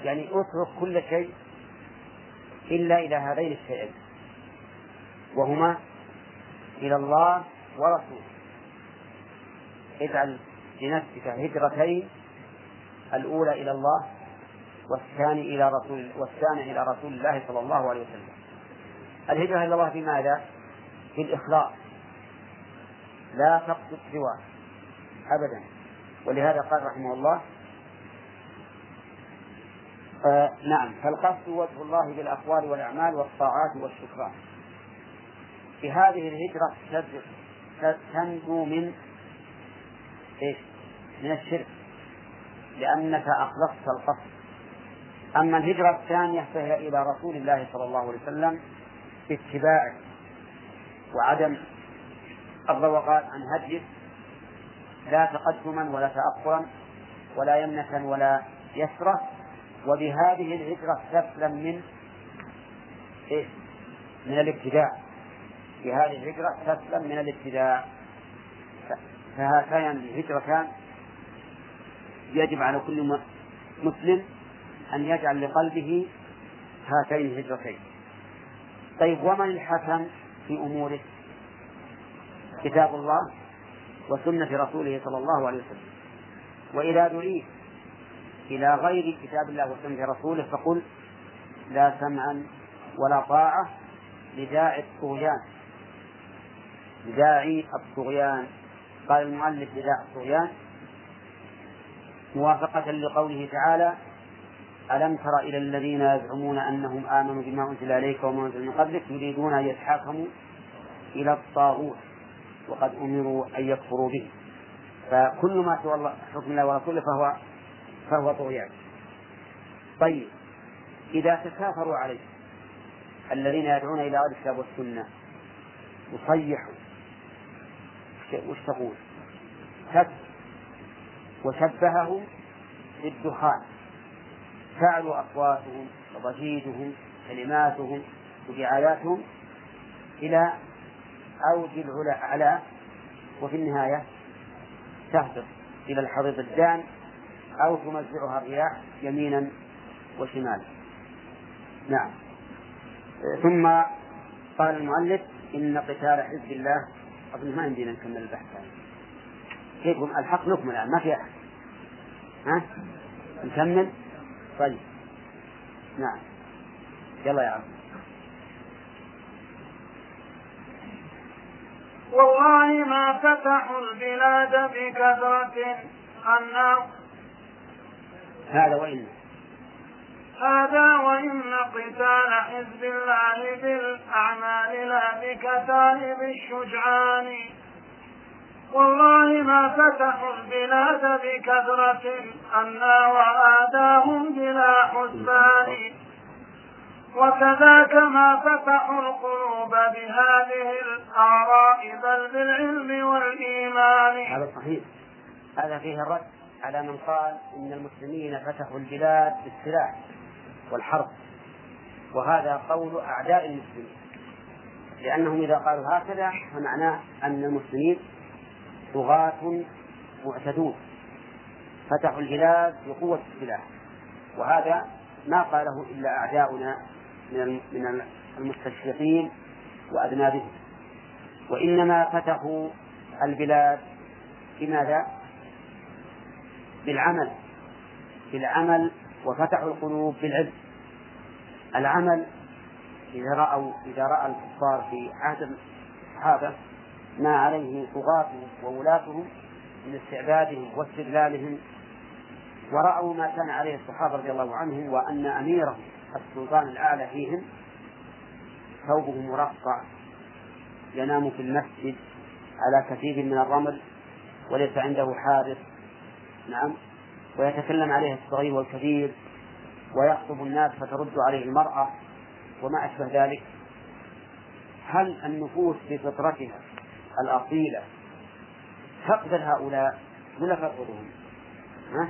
يعني اترك كل شيء إلا إلى هذين الشيئين. وهما إلى الله ورسوله. اجعل لنفسك هجرتين الأولى إلى الله والثاني إلى رسول والثاني إلى رسول الله صلى الله عليه وسلم. الهجرة إلى الله في ماذا؟ في الإخلاص. لا تقصد سواه. أبدا. ولهذا قال رحمه الله آه نعم. فالقصد وجه الله بالأقوال والأعمال والطاعات والشكران. في هذه الهجرة تنجو من إيش؟ من الشرك لأنك أخلصت القصد أما الهجرة الثانية فهي إلى رسول الله صلى الله عليه وسلم باتباعه وعدم الروقان عن هديه لا تقدما ولا تأخرا ولا يمنة ولا يسرة وبهذه الهجرة تسلم من إيه؟ من الابتداع في هذه الهجرة تسلم من الابتداع فهاتان الهجرتان يجب على كل مسلم أن يجعل لقلبه هاتين الهجرتين. طيب ومن الحكم في أموره؟ كتاب الله وسنة رسوله صلى الله عليه وسلم. وإذا دعيت إلى غير كتاب الله وسنة رسوله فقل لا سمعا ولا طاعة لداعي الطغيان. لداعي الطغيان قال المؤلف لداعي الطغيان موافقة لقوله تعالى ألم تر إلى الذين يزعمون أنهم آمنوا بما أنزل إليك وما أنزل من قبلك يريدون أن يتحاكموا إلى الطاغوت وقد أمروا أن يكفروا به. فكل ما سوى حكم الله ورسوله فهو فهو طغيان. طيب إذا تكاثروا عليه الذين يدعون إلى غير الكتاب والسنة يصيحوا وش تقول؟ وشبهه بالدخان. تعلو أصواتهم وضجيجهم كلماتهم ودعاياتهم إلى أوج العلا وفي النهاية تهبط إلى الحضيض الدان أو تمزعها الرياح يمينا وشمالا. نعم. ثم قال المؤلف إن قتال حزب الله أظن ما عندنا نكمل البحث هذا. كيف؟ الحق نكمل الآن ما في أحد. ها؟ نكمل؟ طيب. نعم. يلا يا عم. والله ما فتحوا البلاد بكثرة. أن هذا وإن هذا وإن قتال حزب الله بالأعمال لا بكتائب الشجعان والله ما فتحوا البلاد بكثرة أنا وآتاهم بلا حسبان. وكذاك ما فتحوا القلوب بهذه الآراء بل بالعلم والإيمان. هذا صحيح. هذا فيه الرد على من قال إن المسلمين فتحوا البلاد بالسلاح. والحرب وهذا قول أعداء المسلمين. لأنهم إذا قالوا هكذا فمعناه أن المسلمين طغاة معتدون. فتحوا البلاد بقوة السلاح. وهذا ما قاله إلا أعداؤنا من المستشرقين وأذنابهم. وإنما فتحوا البلاد بماذا؟ بالعمل. بالعمل وفتحوا القلوب بالعلم. العمل إذا رأوا إذا رأى الكفار في عهد الصحابة ما عليه طغاتهم وولاتهم من استعبادهم واستذلالهم ورأوا ما كان عليه الصحابة رضي الله عنهم وأن أميرهم السلطان الأعلى فيهم ثوبه مرقع ينام في المسجد على كثير من الرمل وليس عنده حارس. نعم. ويتكلم عليه الصغير والكبير ويخطب الناس فترد عليه المرأة وما أشبه ذلك. هل النفوس بفطرتها الأصيلة تقبل هؤلاء ولا ترفضهم؟ ها؟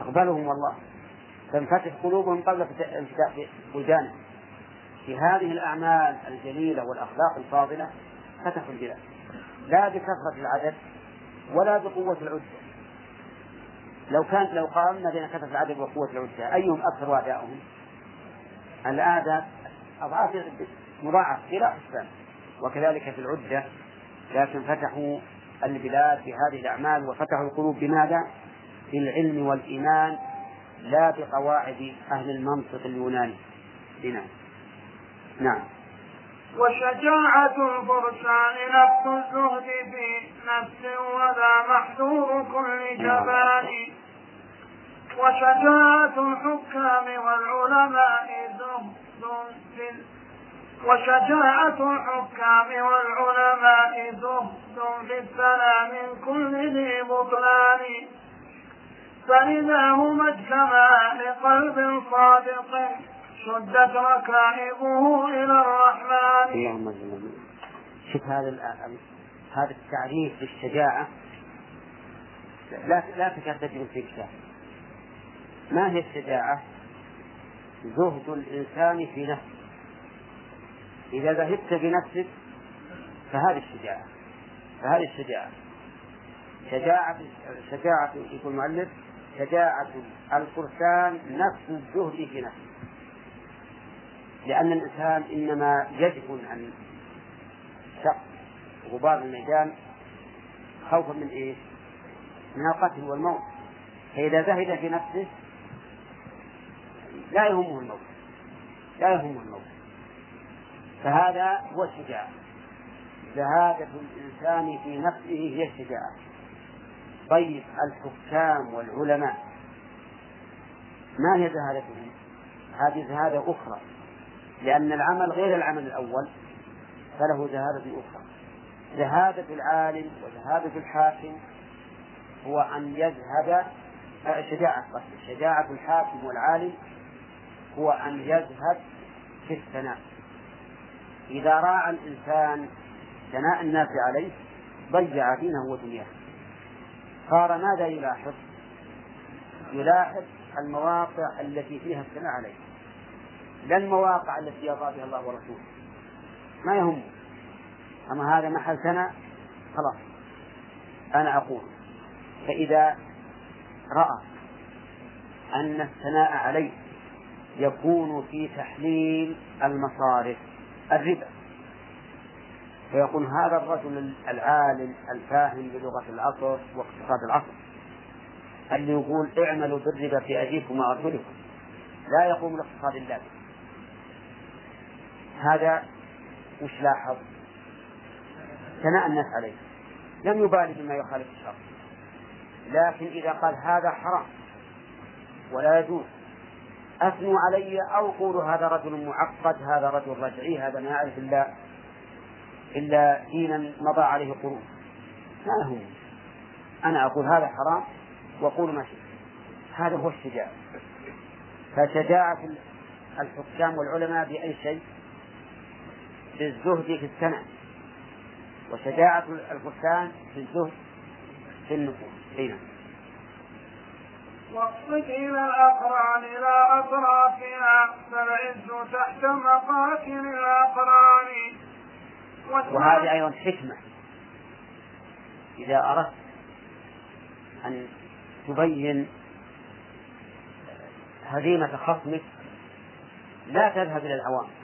تقبلهم والله. تنفتح قلوبهم قبل انفتاح بلدانهم في هذه الأعمال الجليلة والأخلاق الفاضلة فتحوا البلاد لا بكثرة العدد ولا بقوة العدة لو كانت لو قارنا بين كثرة العدد وقوة العدة أيهم أكثر أعداؤهم؟ الآن أضعاف مضاعف بلا حسبان وكذلك في العدة لكن فتحوا البلاد بهذه الأعمال وفتحوا القلوب بماذا؟ بالعلم والإيمان لا بقواعد أهل المنطق اليوناني نعم نعم وشجاعة الفرسان نفس الزهد في نفس وذا محذور كل جبان. وشجاعة الحكام والعلماء زهد في وشجاعة الحكام والعلماء زهد في الثنى من كل ذي بطلان. فإذا هما اجتمعا لقلب صادق شدت ركائبه إلى الرحمن. اللهم شوف هذا هذا التعريف للشجاعة لا لا تكاد تجد في كتاب ما هي الشجاعة؟ زهد الإنسان في نفسه. إذا ذهبت بنفسك فهذه الشجاعة. فهذه الشجاعة. شجاعة شجاعة يقول المؤلف شجاعة الفرسان نفس الزهد في نفسه. لأن الإنسان إنما يجبن عن شق غبار الميدان خوفا من إيش؟ من القتل والموت. فإذا زهد في نفسه لا يهمه الموت. لا يهمه الموت. فهذا هو الشجاعة. زهادة الإنسان في نفسه هي الشجاعة. طيب الحكام والعلماء ما هي زهادتهم؟ هذه زهادة أخرى. لأن العمل غير العمل الأول فله زهادة أخرى. زهادة العالم وزهادة الحاكم هو أن يذهب شجاعة شجاعة الحاكم والعالم هو أن يذهب في الثناء. إذا راعى الإنسان ثناء الناس عليه ضيع دينه ودنياه. صار ماذا يلاحظ؟ يلاحظ المواقع التي فيها الثناء عليه. لا المواقع التي يرضى بها الله ورسوله. ما يهم. أما هذا محل ثناء خلاص. أنا أقول فإذا رأى أن الثناء عليه يكون في تحليل المصارف الربا. فيكون هذا الرجل العالم الفاهم بلغة العصر واقتصاد العصر اللي يقول اعملوا بالربا في أيديكم وأرجلكم. لا يقوم الاقتصاد إلا به. هذا وش لاحظ؟ ثناء الناس عليه. لم يبالي بما يخالف الشرع. لكن إذا قال هذا حرام ولا يجوز أثنوا علي أو قولوا هذا رجل معقد هذا رجل رجعي هذا ما يعرف إلا إلا دينا مضى عليه قرون. ما هو أنا أقول هذا حرام وأقول ما شئت. هذا هو الشجاعة. فشجاعة الحكام والعلماء بأي شيء؟ بالزهد في السنة. وشجاعة الفرسان في الزهد في النفوس. هنا واقصد إلى الأقران إلى أطرافها فالعز تحت مقاتل الأقران. وهذه أيضا حكمة. إذا أردت أن تبين هزيمة خصمك لا تذهب إلى العوام.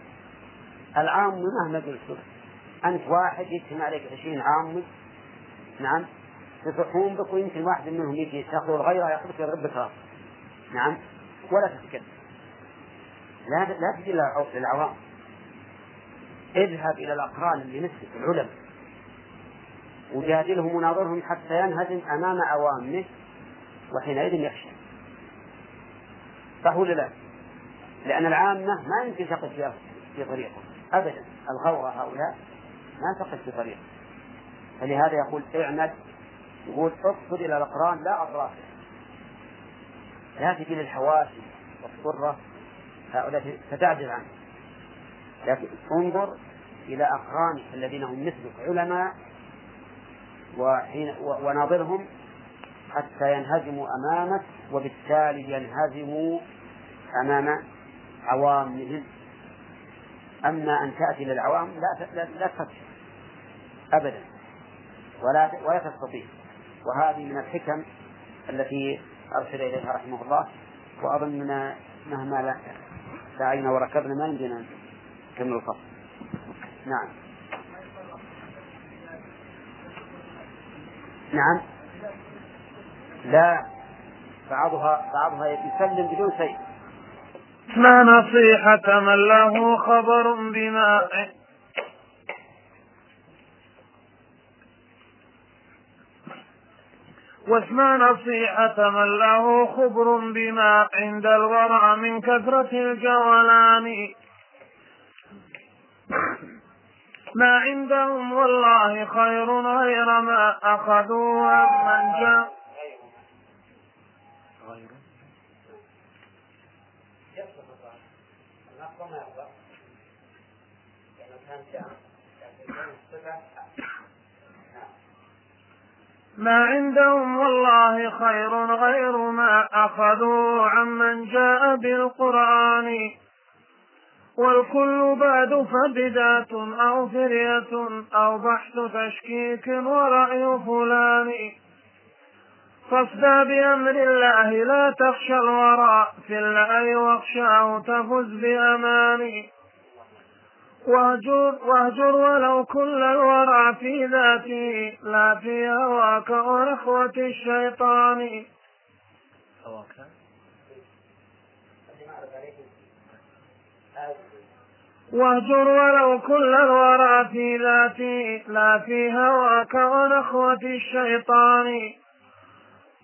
العام مهما قلت أنت واحد يجتمع عليك عشرين عام. نعم. يصحون بك ويمكن واحد منهم يجي تاخذ الغيرة يأخذك يضرب بك نعم. ولا تتكلم. لا لا تجي للعوام. اذهب إلى الأقران اللي مثلك العلماء. وجادلهم وناظرهم حتى ينهزم أمام عوامه وحينئذ يخشى. صح ولا لا؟ لأن العامة ما يمكن تقف في طريقهم أبدا الغورة هؤلاء ما تقف في طريقهم فلهذا يقول اعمل يقول اقصد إلى الأقران لا أطراف. لا تجي للحواشي والصرة هؤلاء فتعجز عنه. لكن انظر إلى أقرانك الذين هم مثلك علماء وحين وناظرهم حتى ينهزموا أمامك وبالتالي ينهزموا أمام عوامهم. أما أن تأتي للعوام لا لا, لا أبدا. ولا ولا تستطيع. وهذه من الحكم التي أرشد إليها رحمه الله. وأظن مهما سعينا وركبنا ما يمكن كمل الفصل. نعم. نعم. لا. بعضها بعضها يسلم بدون شيء. ما نصيحة من له خبر بما واسمع نصيحة من له خبر بما عند الورع من كثرة الجولان ما عندهم والله خير غير ما أخذوا عمن جاء ما عندهم والله خير غير ما أخذوا عمن جاء بالقرآن. والكل بعد فبدعة أو فرية أو بحث تشكيك ورأي فلان. فاصدى بأمر الله لا تخشى الورى في الله واخشاه تفز بأمان واهجر, واهجر ولو كل الورى في ذاته لا في هواك ونخوة الشيطان. واهجر ولو كل الورى في ذاتي لا في هواك ونخوة الشيطان.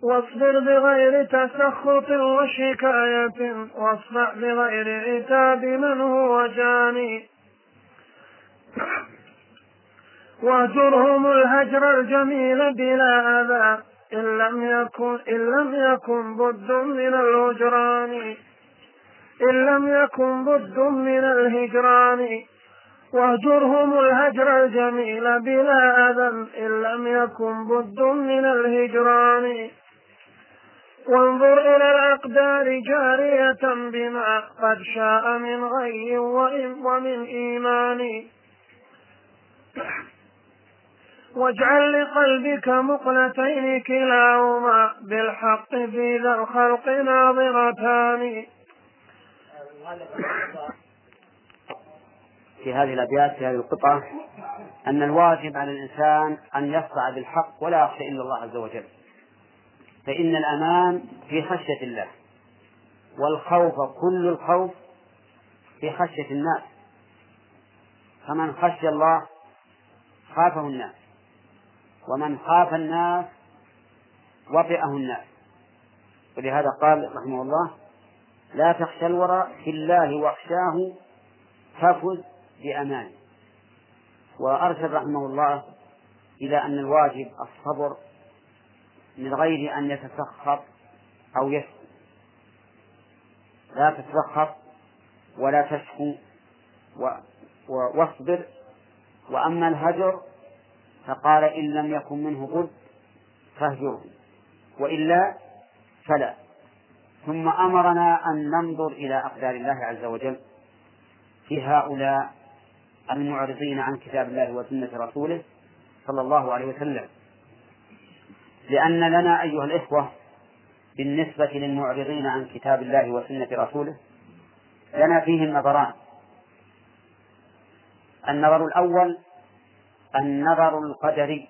واصبر بغير تسخط وشكاية واصفح بغير عتاب من هو جاني. واهجرهم الهجر الجميل بلا أذى إن لم يكن إن لم يكن بد من الهجران. إن لم يكن بد من الهجران. واهجرهم الهجر الجميل بلا أذى إن لم يكن بد من الهجران. وانظر إلى الأقدار جارية بما قد شاء من غي ومن إيمان. واجعل لقلبك مقلتين كلاهما بالحق في ذا الخلق ناظرتان. في هذه الأبيات في هذه القطعة أن الواجب على الإنسان أن يصدع بالحق ولا يخشى إلا الله عز وجل. فإن الأمان في خشية الله والخوف كل الخوف في خشية الناس. فمن خشي الله خافه الناس ومن خاف الناس وطئه الناس. ولهذا قال رحمه الله لا تخشى الورى في الله واخشاه تفز بأمان وأرشد رحمه الله إلى أن الواجب الصبر من غير أن يتسخط أو يشكو لا تتسخط ولا تشكو واصبر وأما الهجر فقال إن لم يكن منه بد فاهجره وإلا فلا. ثم أمرنا أن ننظر إلى أقدار الله عز وجل في هؤلاء المعرضين عن كتاب الله وسنة رسوله صلى الله عليه وسلم. لأن لنا أيها الإخوة بالنسبة للمعرضين عن كتاب الله وسنة رسوله لنا فيهم نظران. النظر الأول النظر القدري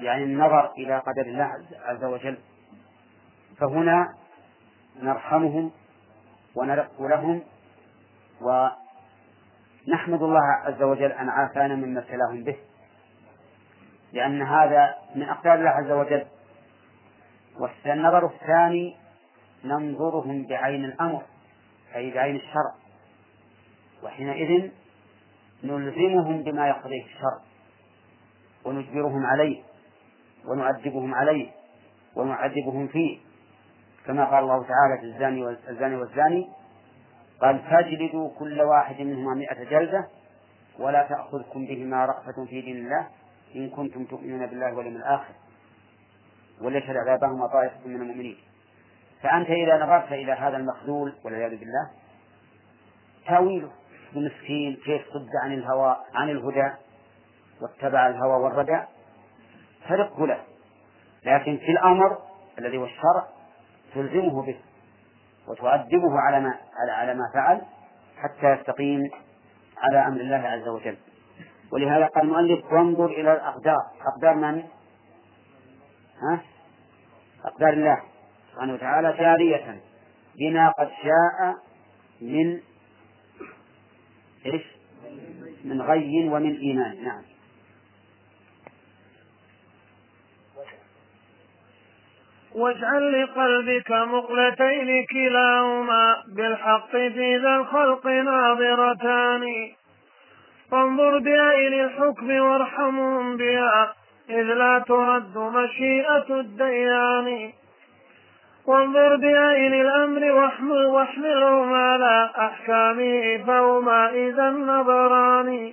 يعني النظر إلى قدر الله عز وجل. فهنا نرحمهم ونرق لهم ونحمد الله عز وجل أن عافانا مما ابتلاهم به. لأن هذا من أقدار الله عز وجل. والنظر الثاني ننظرهم بعين الأمر أي بعين الشرع. وحينئذ نلزمهم بما يقضيه الشرع. ونجبرهم عليه ونؤدبهم عليه ونعذبهم فيه. كما قال الله تعالى في الزاني والزاني والزاني قال فاجلدوا كل واحد منهما مئة جلدة ولا تأخذكم بهما رأفة في دين الله إن كنتم تؤمنون بالله واليوم الآخر. وليشهد عذابهما طائفة من المؤمنين. فأنت إذا نظرت إلى هذا المخذول والعياذ بالله تأويله. المسكين كيف صد عن الهوى عن الهدى واتبع الهوى والردى فرقه له لكن في الأمر الذي هو الشرع تلزمه به وتؤدبه على ما على ما فعل حتى يستقيم على أمر الله عز وجل ولهذا قال المؤلف وانظر إلى الأقدار أقدار من؟ ها؟ أقدار الله سبحانه وتعالى جارية بما قد شاء من إيش؟ من غي ومن إيمان. نعم. واجعل لقلبك مقلتين كلاهما بالحق في ذا الخلق ناظرتان. فانظر بعين الحكم وارحمهم بها إذ لا ترد مشيئة الديان. وانظر بعين الأمر واحمل واحملهم على أحكامه فهما إذا النظران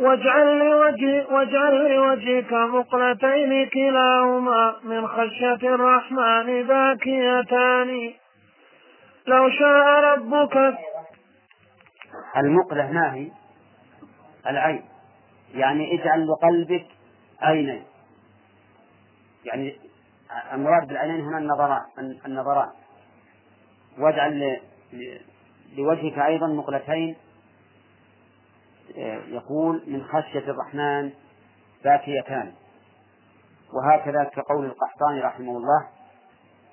واجعل لوجه واجعل لوجهك مقلتين كلاهما من خشية الرحمن باكيتان. لو شاء ربك المقلة ما هي؟ العين. يعني اجعل لقلبك عينين. يعني المراد بالعينين هنا النظران النظران. واجعل لوجهك أيضا مقلتين يقول من خشية الرحمن باكيتان. وهكذا كقول القحطاني رحمه الله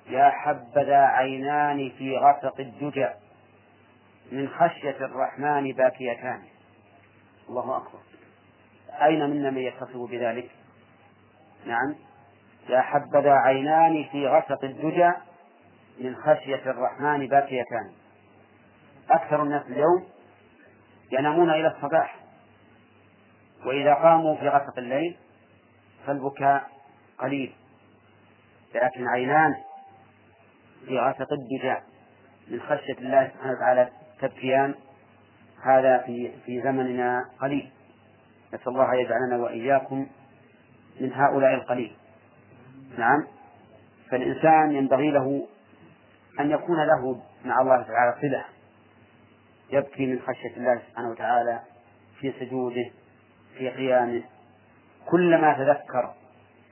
يا حبذا عينان في غسق الدجى. من خشية الرحمن باكيتان. الله أكبر. أين منا من يتصف بذلك؟ نعم. يا حبذا عينان في غسق الدجى من خشية الرحمن باكيتان أكثر الناس اليوم ينامون إلى الصباح وإذا قاموا في غسق الليل فالبكاء قليل. لكن عينان في غسق الدجى من خشية الله سبحانه وتعالى تبكيان هذا في في زمننا قليل. نسأل الله أن يجعلنا وإياكم من هؤلاء القليل. نعم. فالإنسان ينبغي له أن يكون له مع الله تعالى صلة. يبكي من خشية الله سبحانه وتعالى في سجوده في قيامه. كلما تذكر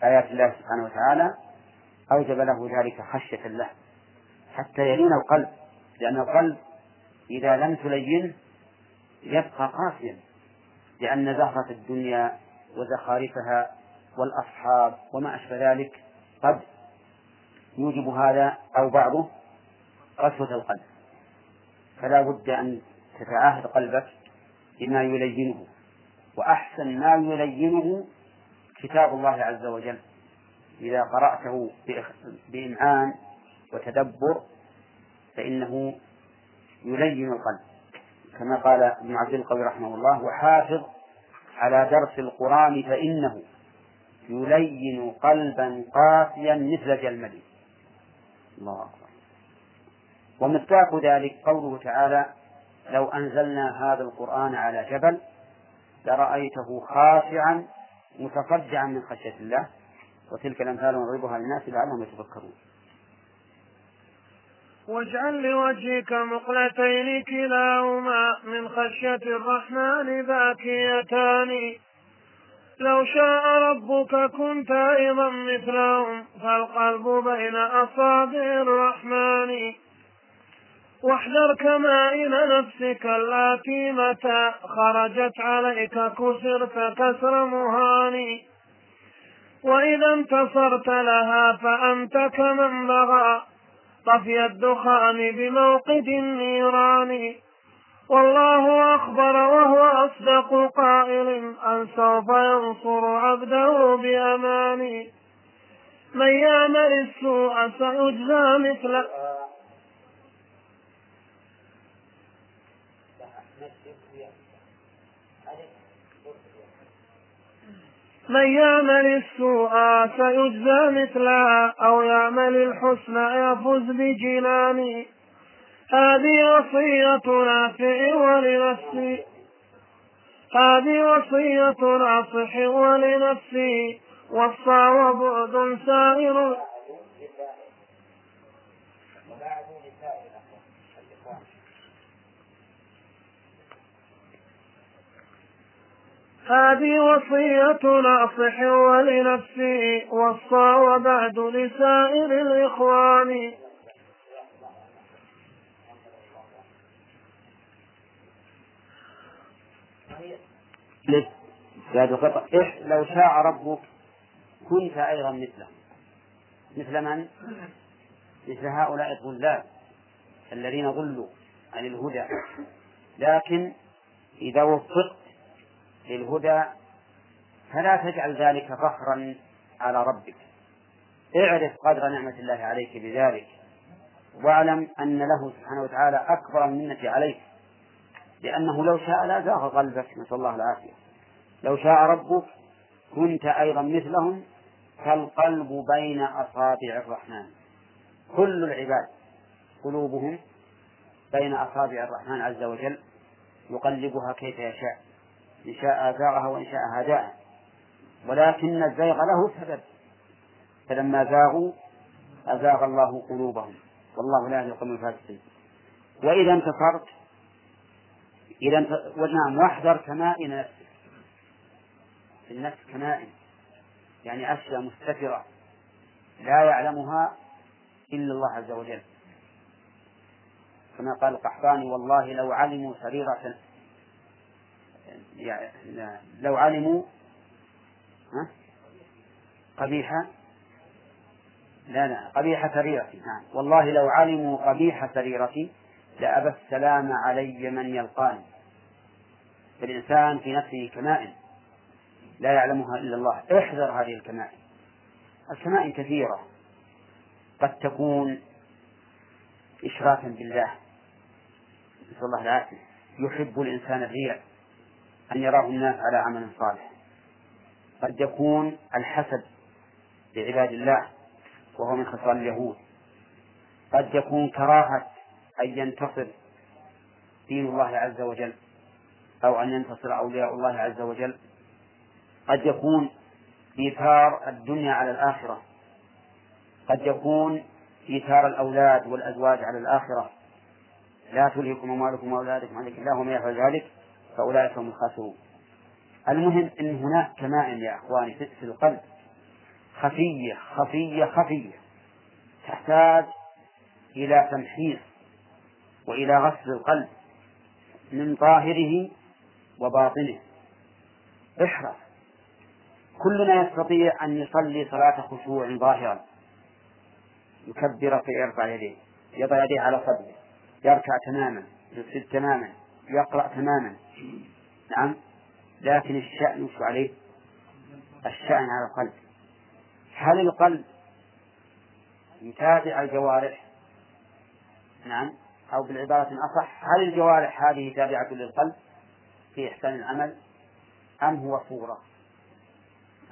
آيات الله سبحانه وتعالى أوجب له ذلك خشية الله. حتى يلين القلب. لأن القلب إذا لم تلينه يبقى قاسيا. لأن زهرة الدنيا وزخارفها والأصحاب وما أشبه ذلك قد يوجب هذا أو بعضه قسوة القلب. فلا بد أن تتعاهد قلبك بما يلينه وأحسن ما يلينه كتاب الله عز وجل. إذا قرأته بإمعان وتدبر فإنه يلين القلب. كما قال ابن عبد القوي رحمه الله وحافظ على درس القرآن فإنه يلين قلبا قاسيا مثل جلمدي. الله أكبر. ومصداق ذلك قوله تعالى لو أنزلنا هذا القرآن على جبل لرأيته خاشعا متصدعا من خشية الله. وتلك الأمثال نضربها للناس لعلهم يتفكرون. واجعل لوجهك مقلتين كلاهما من خشية الرحمن باكيتان. لو شاء ربك كنت أيضا مثلهم فالقلب بين أصابع الرحمن. واحذر كمائن نفسك التي متى خرجت عليك كسرت كسر مهاني وإذا انتصرت لها فأنت كمن بغى طفي الدخان بموقد النيران. والله أخبر وهو أصدق قائل أن سوف ينصر عبده بأمان من يعمل السوء سيجزى مثل من يعمل السوء سيجزى مثلها أو يعمل الحسنى يفز بجنان هذه وصية نافع ولنفسي. هذه وصية ناصح ولنفسي. وصى وبعد سائر. هذه وصية ناصح ولنفسي. وصى وبعد لسائر الإخوان. زاد قطع إح لو شاء ربك كنت أيضا مثله. مثل من؟ مثل هؤلاء الضلال الذين ضلوا عن الهدى. لكن إذا وفقت للهدى فلا تجعل ذلك فخرا على ربك. اعرف قدر نعمة الله عليك بذلك واعلم أن له سبحانه وتعالى أكبر المنة عليك. لأنه لو شاء لا زاغ قلبك نسأل الله العافية. لو شاء ربك كنت أيضا مثلهم فالقلب بين أصابع الرحمن. كل العباد قلوبهم بين أصابع الرحمن عز وجل يقلبها كيف يشاء إن شاء أزاغها وإن شاء هداها. ولكن الزيغ له سبب. فلما زاغوا أزاغ الله قلوبهم. والله لا القوم الفاسقين. وإذا انتصرت إذا نعم واحذر كمائن نفسك النفس كمائن يعني أشياء مستترة لا يعلمها إلا الله عز وجل. كما قال القحطاني والله لو علموا سريرة يعني لو علموا قبيحة لا لا قبيح سريرتي نعم. والله لو علموا قبيح سريرتي لأبى السلام علي من يلقاني. فالإنسان في نفسه كمائن لا يعلمها إلا الله. احذر هذه الكمائن. الكمائن كثيرة. قد تكون إشراكا بالله. نسأل الله العافية. يحب الإنسان الرياء أن يراه الناس على عمل صالح. قد يكون الحسد لعباد الله وهو من خصال اليهود. قد يكون كراهة أن ينتصر دين الله عز وجل. أو أن ينتصر أولياء الله عز وجل قد يكون إيثار الدنيا على الآخرة قد يكون إيثار الأولاد والأزواج على الآخرة. لا تلهكم أموالكم وأولادكم ذكر الله ومن يفعل ذلك فأولئك هم الخاسرون. المهم أن هناك كمائن يا أخواني في القلب خفية خفية خفية تحتاج إلى تمحيص وإلى غسل القلب من ظاهره وباطنه. احرص. كلنا يستطيع أن يصلي صلاة خشوع ظاهرا. يكبر فيرفع يديه. يضع يديه على صدره. يركع تماما. يسجد تماما. يقرأ تماما. نعم. لكن الشأن وش عليه؟ الشأن على القلب. هل القلب يتابع الجوارح؟ نعم. أو بالعبارة أصح هل الجوارح هذه تابعة للقلب؟ في إحسان العمل أم هو صورة؟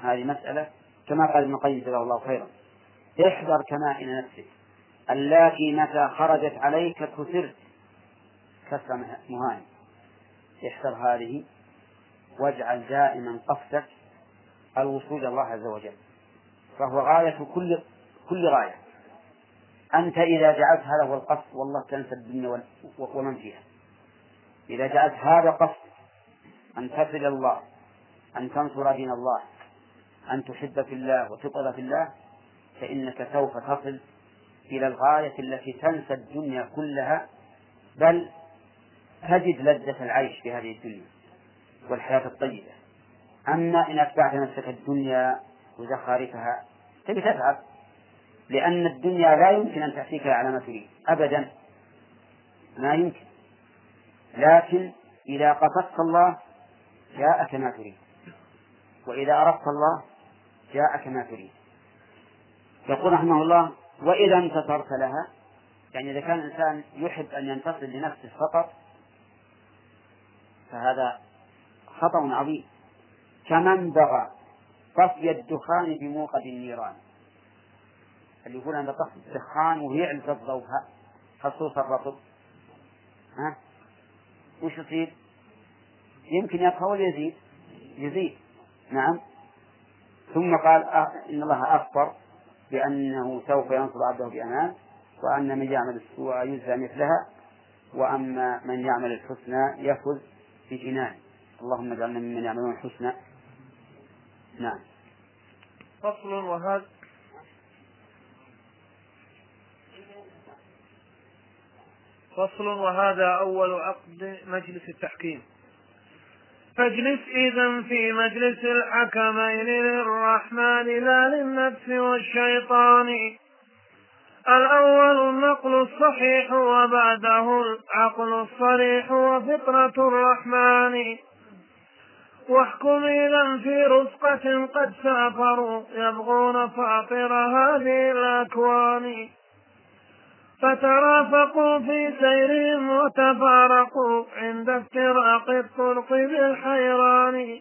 هذه مسألة كما قال ابن القيم جزاه الله خيرا. احذر كمائن نفسك. اللاتي متى خرجت عليك كسرت. كسر مهان. احذر هذه. واجعل دائما قصدك الوصول إلى الله عز وجل. فهو غاية كل كل غاية. أنت إذا جعلت هذا هو القصد والله تنسى الدنيا ومن فيها. إذا جعلت هذا قصد أن تصل الله أن تنصر دين الله أن تحب في الله وتبغض في الله فإنك سوف تصل إلى الغاية التي تنسى الدنيا كلها بل تجد لذة العيش في هذه الدنيا والحياة الطيبة. أما إن أتبعت نفسك الدنيا وزخارفها تبي تتعب لأن الدنيا لا يمكن أن تأتيك على ما تريد أبدا ما يمكن. لكن إذا قصدت الله جاءك ما تريد. وإذا أردت الله جاءك ما تريد. يقول رحمه الله وإذا انتصرت لها يعني إذا كان الإنسان يحب أن ينتصر لنفسه فقط فهذا خطأ عظيم. كمن بغى طفي الدخان بموقد النيران. اللي يقول أنا طفي الدخان ويعلق الضوء خصوص الرطب. ها؟ وش يصير؟ يمكن يبقى ولا يزيد؟ يزيد. نعم. ثم قال إن الله أخبر بأنه سوف ينصر عبده بأمان وأن من يعمل السوء يجزى مثلها وأما من يعمل الحسنى يفز في جنان اللهم اجعلنا ممن يعملون الحسنى. نعم. فصل وهذا. فصل وهذا أول عقد مجلس التحكيم. فاجلس إذا في مجلس الحكمين للرحمن لا للنفس والشيطان. الأول النقل الصحيح وبعده العقل الصريح وفطرة الرحمن. واحكم إذا في رزقة قد سافروا يبغون فاطر هذه الأكوان. فترافقوا في سيرهم وتفارقوا عند افتراق الطرق بالحيران.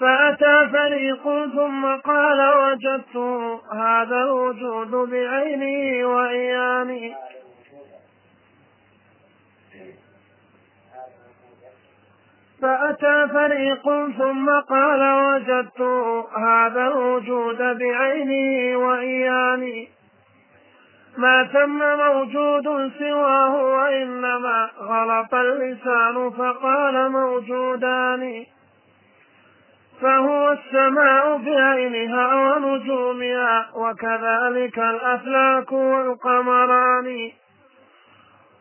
فأتى فريق ثم قال وجدت هذا الوجود بعيني وإياني فأتى فريق ثم قال وجدت هذا الوجود بعيني وإياني ما ثم موجود سواه وإنما غلط اللسان فقال موجودان. فهو السماء بعينها ونجومها وكذلك الأفلاك والقمران.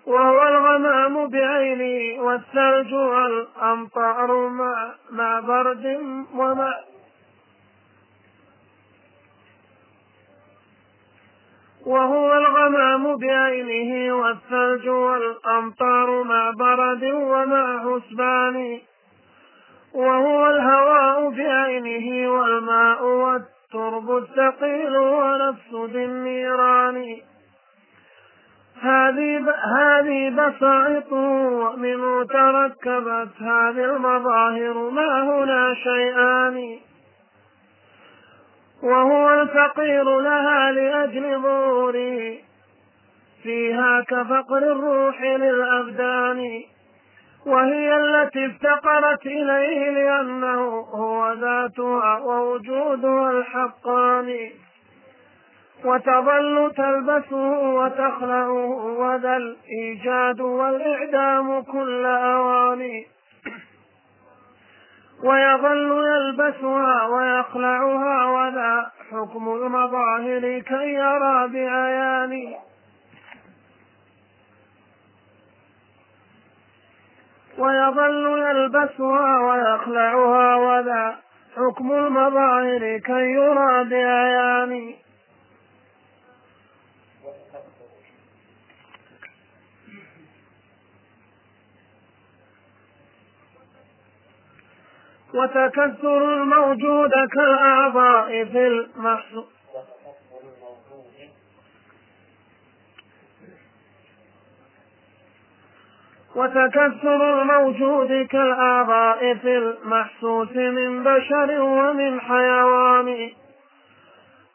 وهو الغمام بعينه والثلج والأمطار مع, برد ومع وهو الغمام بعينه والثلج والأمطار مع برد ومع حسبان. وهو الهواء بعينه والماء والترب الثقيل ونفس ذي النيران. هذه بسائط ومنه تركبت هذه المظاهر ما هنا شيئان. وهو الفقير لها لأجل ظهوره فيها كفقر الروح للأبدان وهي التي افتقرت إليه لأنه هو ذاتها ووجودها الحقان. وتظل تلبسه وتخلعه وذا الإيجاد والإعدام كل أواني ويظل يلبسها ويخلعها ولا حكم المظاهر كي يرى بعيان ويظل يلبسها ويخلعها ولا حكم المظاهر كي يرى بعيان وتكثر الموجود كالأعضاء في المحصول وتكثر الموجود كالأعضاء في المحسوس من بشر ومن حيوان.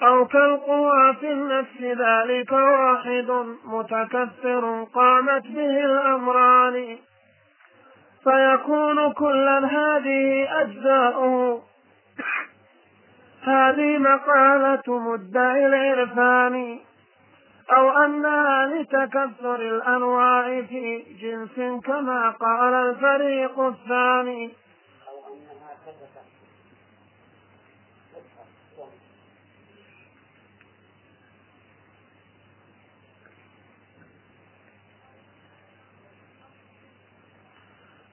أو كالقوى في النفس ذلك واحد متكثر قامت به الأمران. فيكون كلا هذه أجزاؤه هذه مقالة مدعي العرفان أو أنها لتكثر الأنواع في جنس كما قال الفريق الثاني.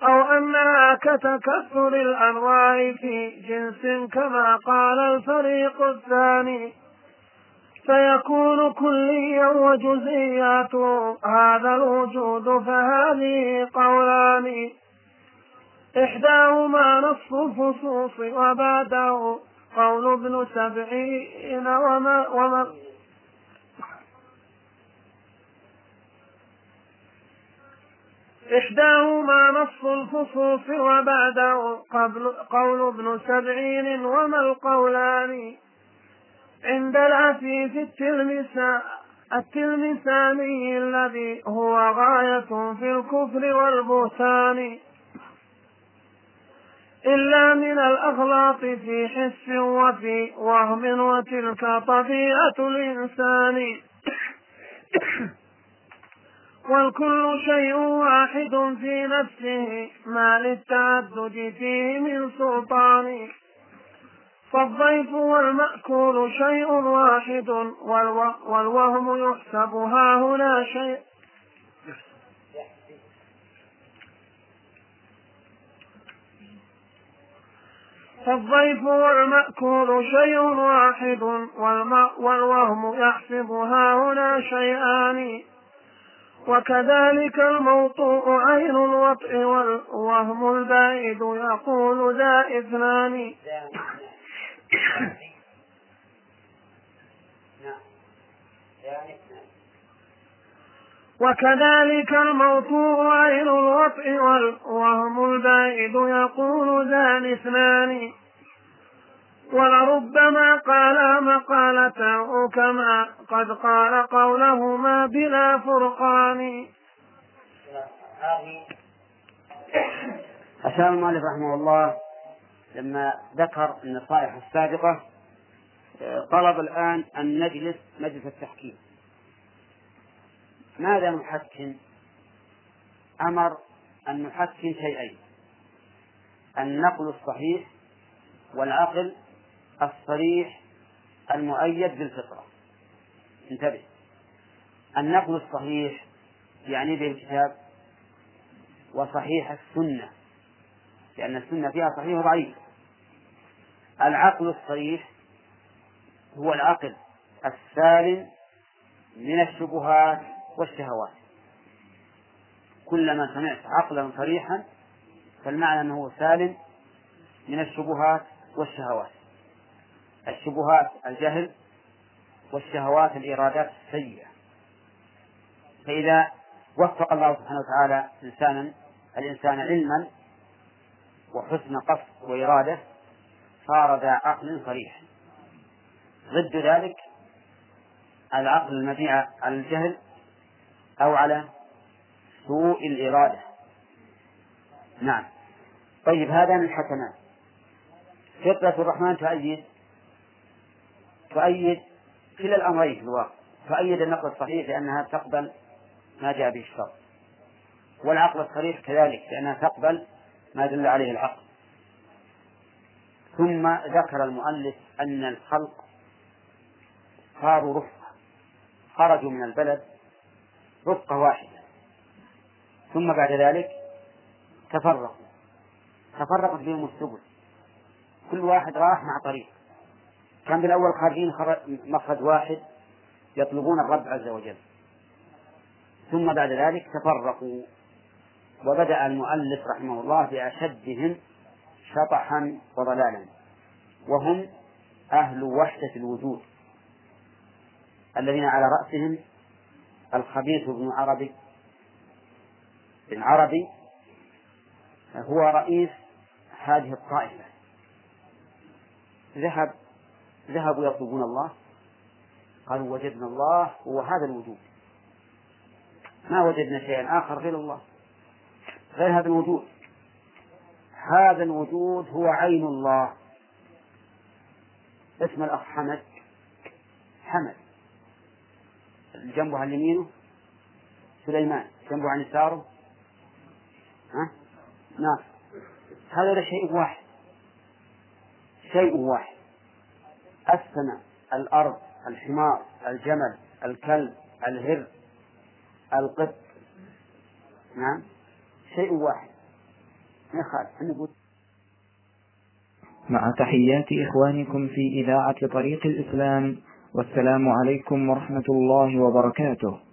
أو أنها كتكثر الأنواع في جنس كما قال الفريق الثاني. فيكون كليا وجزئيات هذا الوجود فهذه قولان. إحداهما نصف الخصوص وبعده قول ابن سبعين وما, وما إحداهما نص الخصوص وبعده قبل قول ابن سبعين وما القولان. عند العفيف التلمسا التلمساني الذي هو غاية في الكفر والبهتان. إلا من الأغلاط في حس وفي وهم وتلك طبيعة الإنسان. والكل شيء واحد في نفسه ما للتعدد فيه من سلطان فالضيف والمأكول شيء واحد والوهم يحسب ها هنا شيء فالضيف والمأكول شيء واحد والوهم يحسب ها هنا شيئان وكذلك الموطوء عين الوطء والوهم البائد يقول ذا إثنان. وكذلك الموطوء عين الوطء والوهم البائد يقول ذا اثنان ولربما قال مقالته كما قد قال قولهما بلا فرقان. أشار المؤلف رحمه الله لما ذكر النصائح السابقة طلب الآن أن نجلس مجلس التحكيم. ماذا نحكم؟ أمر أن نحكم شيئين النقل الصحيح والعقل الصريح المؤيد بالفطرة. انتبه. النقل الصحيح يعني به الكتاب وصحيح السنة لأن السنة فيها صحيح وضعيف. العقل الصريح هو العقل السالم من الشبهات والشهوات. كلما سمعت عقلا صريحا فالمعنى أنه سالم من الشبهات والشهوات. الشبهات الجهل والشهوات الإرادات السيئة. فإذا وفق الله سبحانه وتعالى إنسانا الإنسان علما وحسن قصد وإرادة صار ذا عقل صريح. ضد ذلك العقل المبني على الجهل أو على سوء الإرادة. نعم. طيب هذان الحسنات فطرة الرحمن تؤيد تؤيد كلا الأمرين. في الواقع تؤيد النقل الصحيح لأنها تقبل ما جاء به الشر والعقل الصريح كذلك لأنها تقبل ما دل عليه العقل. ثم ذكر المؤلف أن الخلق صاروا رفقة خرجوا من البلد رفقة واحدة. ثم بعد ذلك تفرقوا تفرقت بهم السبل. كل واحد راح مع طريق كان بالأول خارجين مخرج واحد يطلبون الرب عز وجل. ثم بعد ذلك تفرقوا. وبدأ المؤلف رحمه الله بأشدهم شطحا وضلالا. وهم أهل وحدة الوجود. الذين على رأسهم الخبيث بن عربي. بن عربي هو رئيس هذه الطائفة. ذهب ذهبوا يطلبون الله. قالوا وجدنا الله هو هذا الوجود. ما وجدنا شيئا آخر غير الله. غير هذا الوجود. هذا الوجود هو عين الله. اسم الأخ حمد. حمد. جنبه عن يمينه سليمان. جنبه عن يساره. ها؟ ناصر هذا شيء واحد. شيء واحد. السماء الأرض الحمار الجمل الكلب الهر القط. نعم. شيء واحد. ما يخالف نقول مع تحيات إخوانكم في إذاعة طريق الإسلام والسلام عليكم ورحمة الله وبركاته.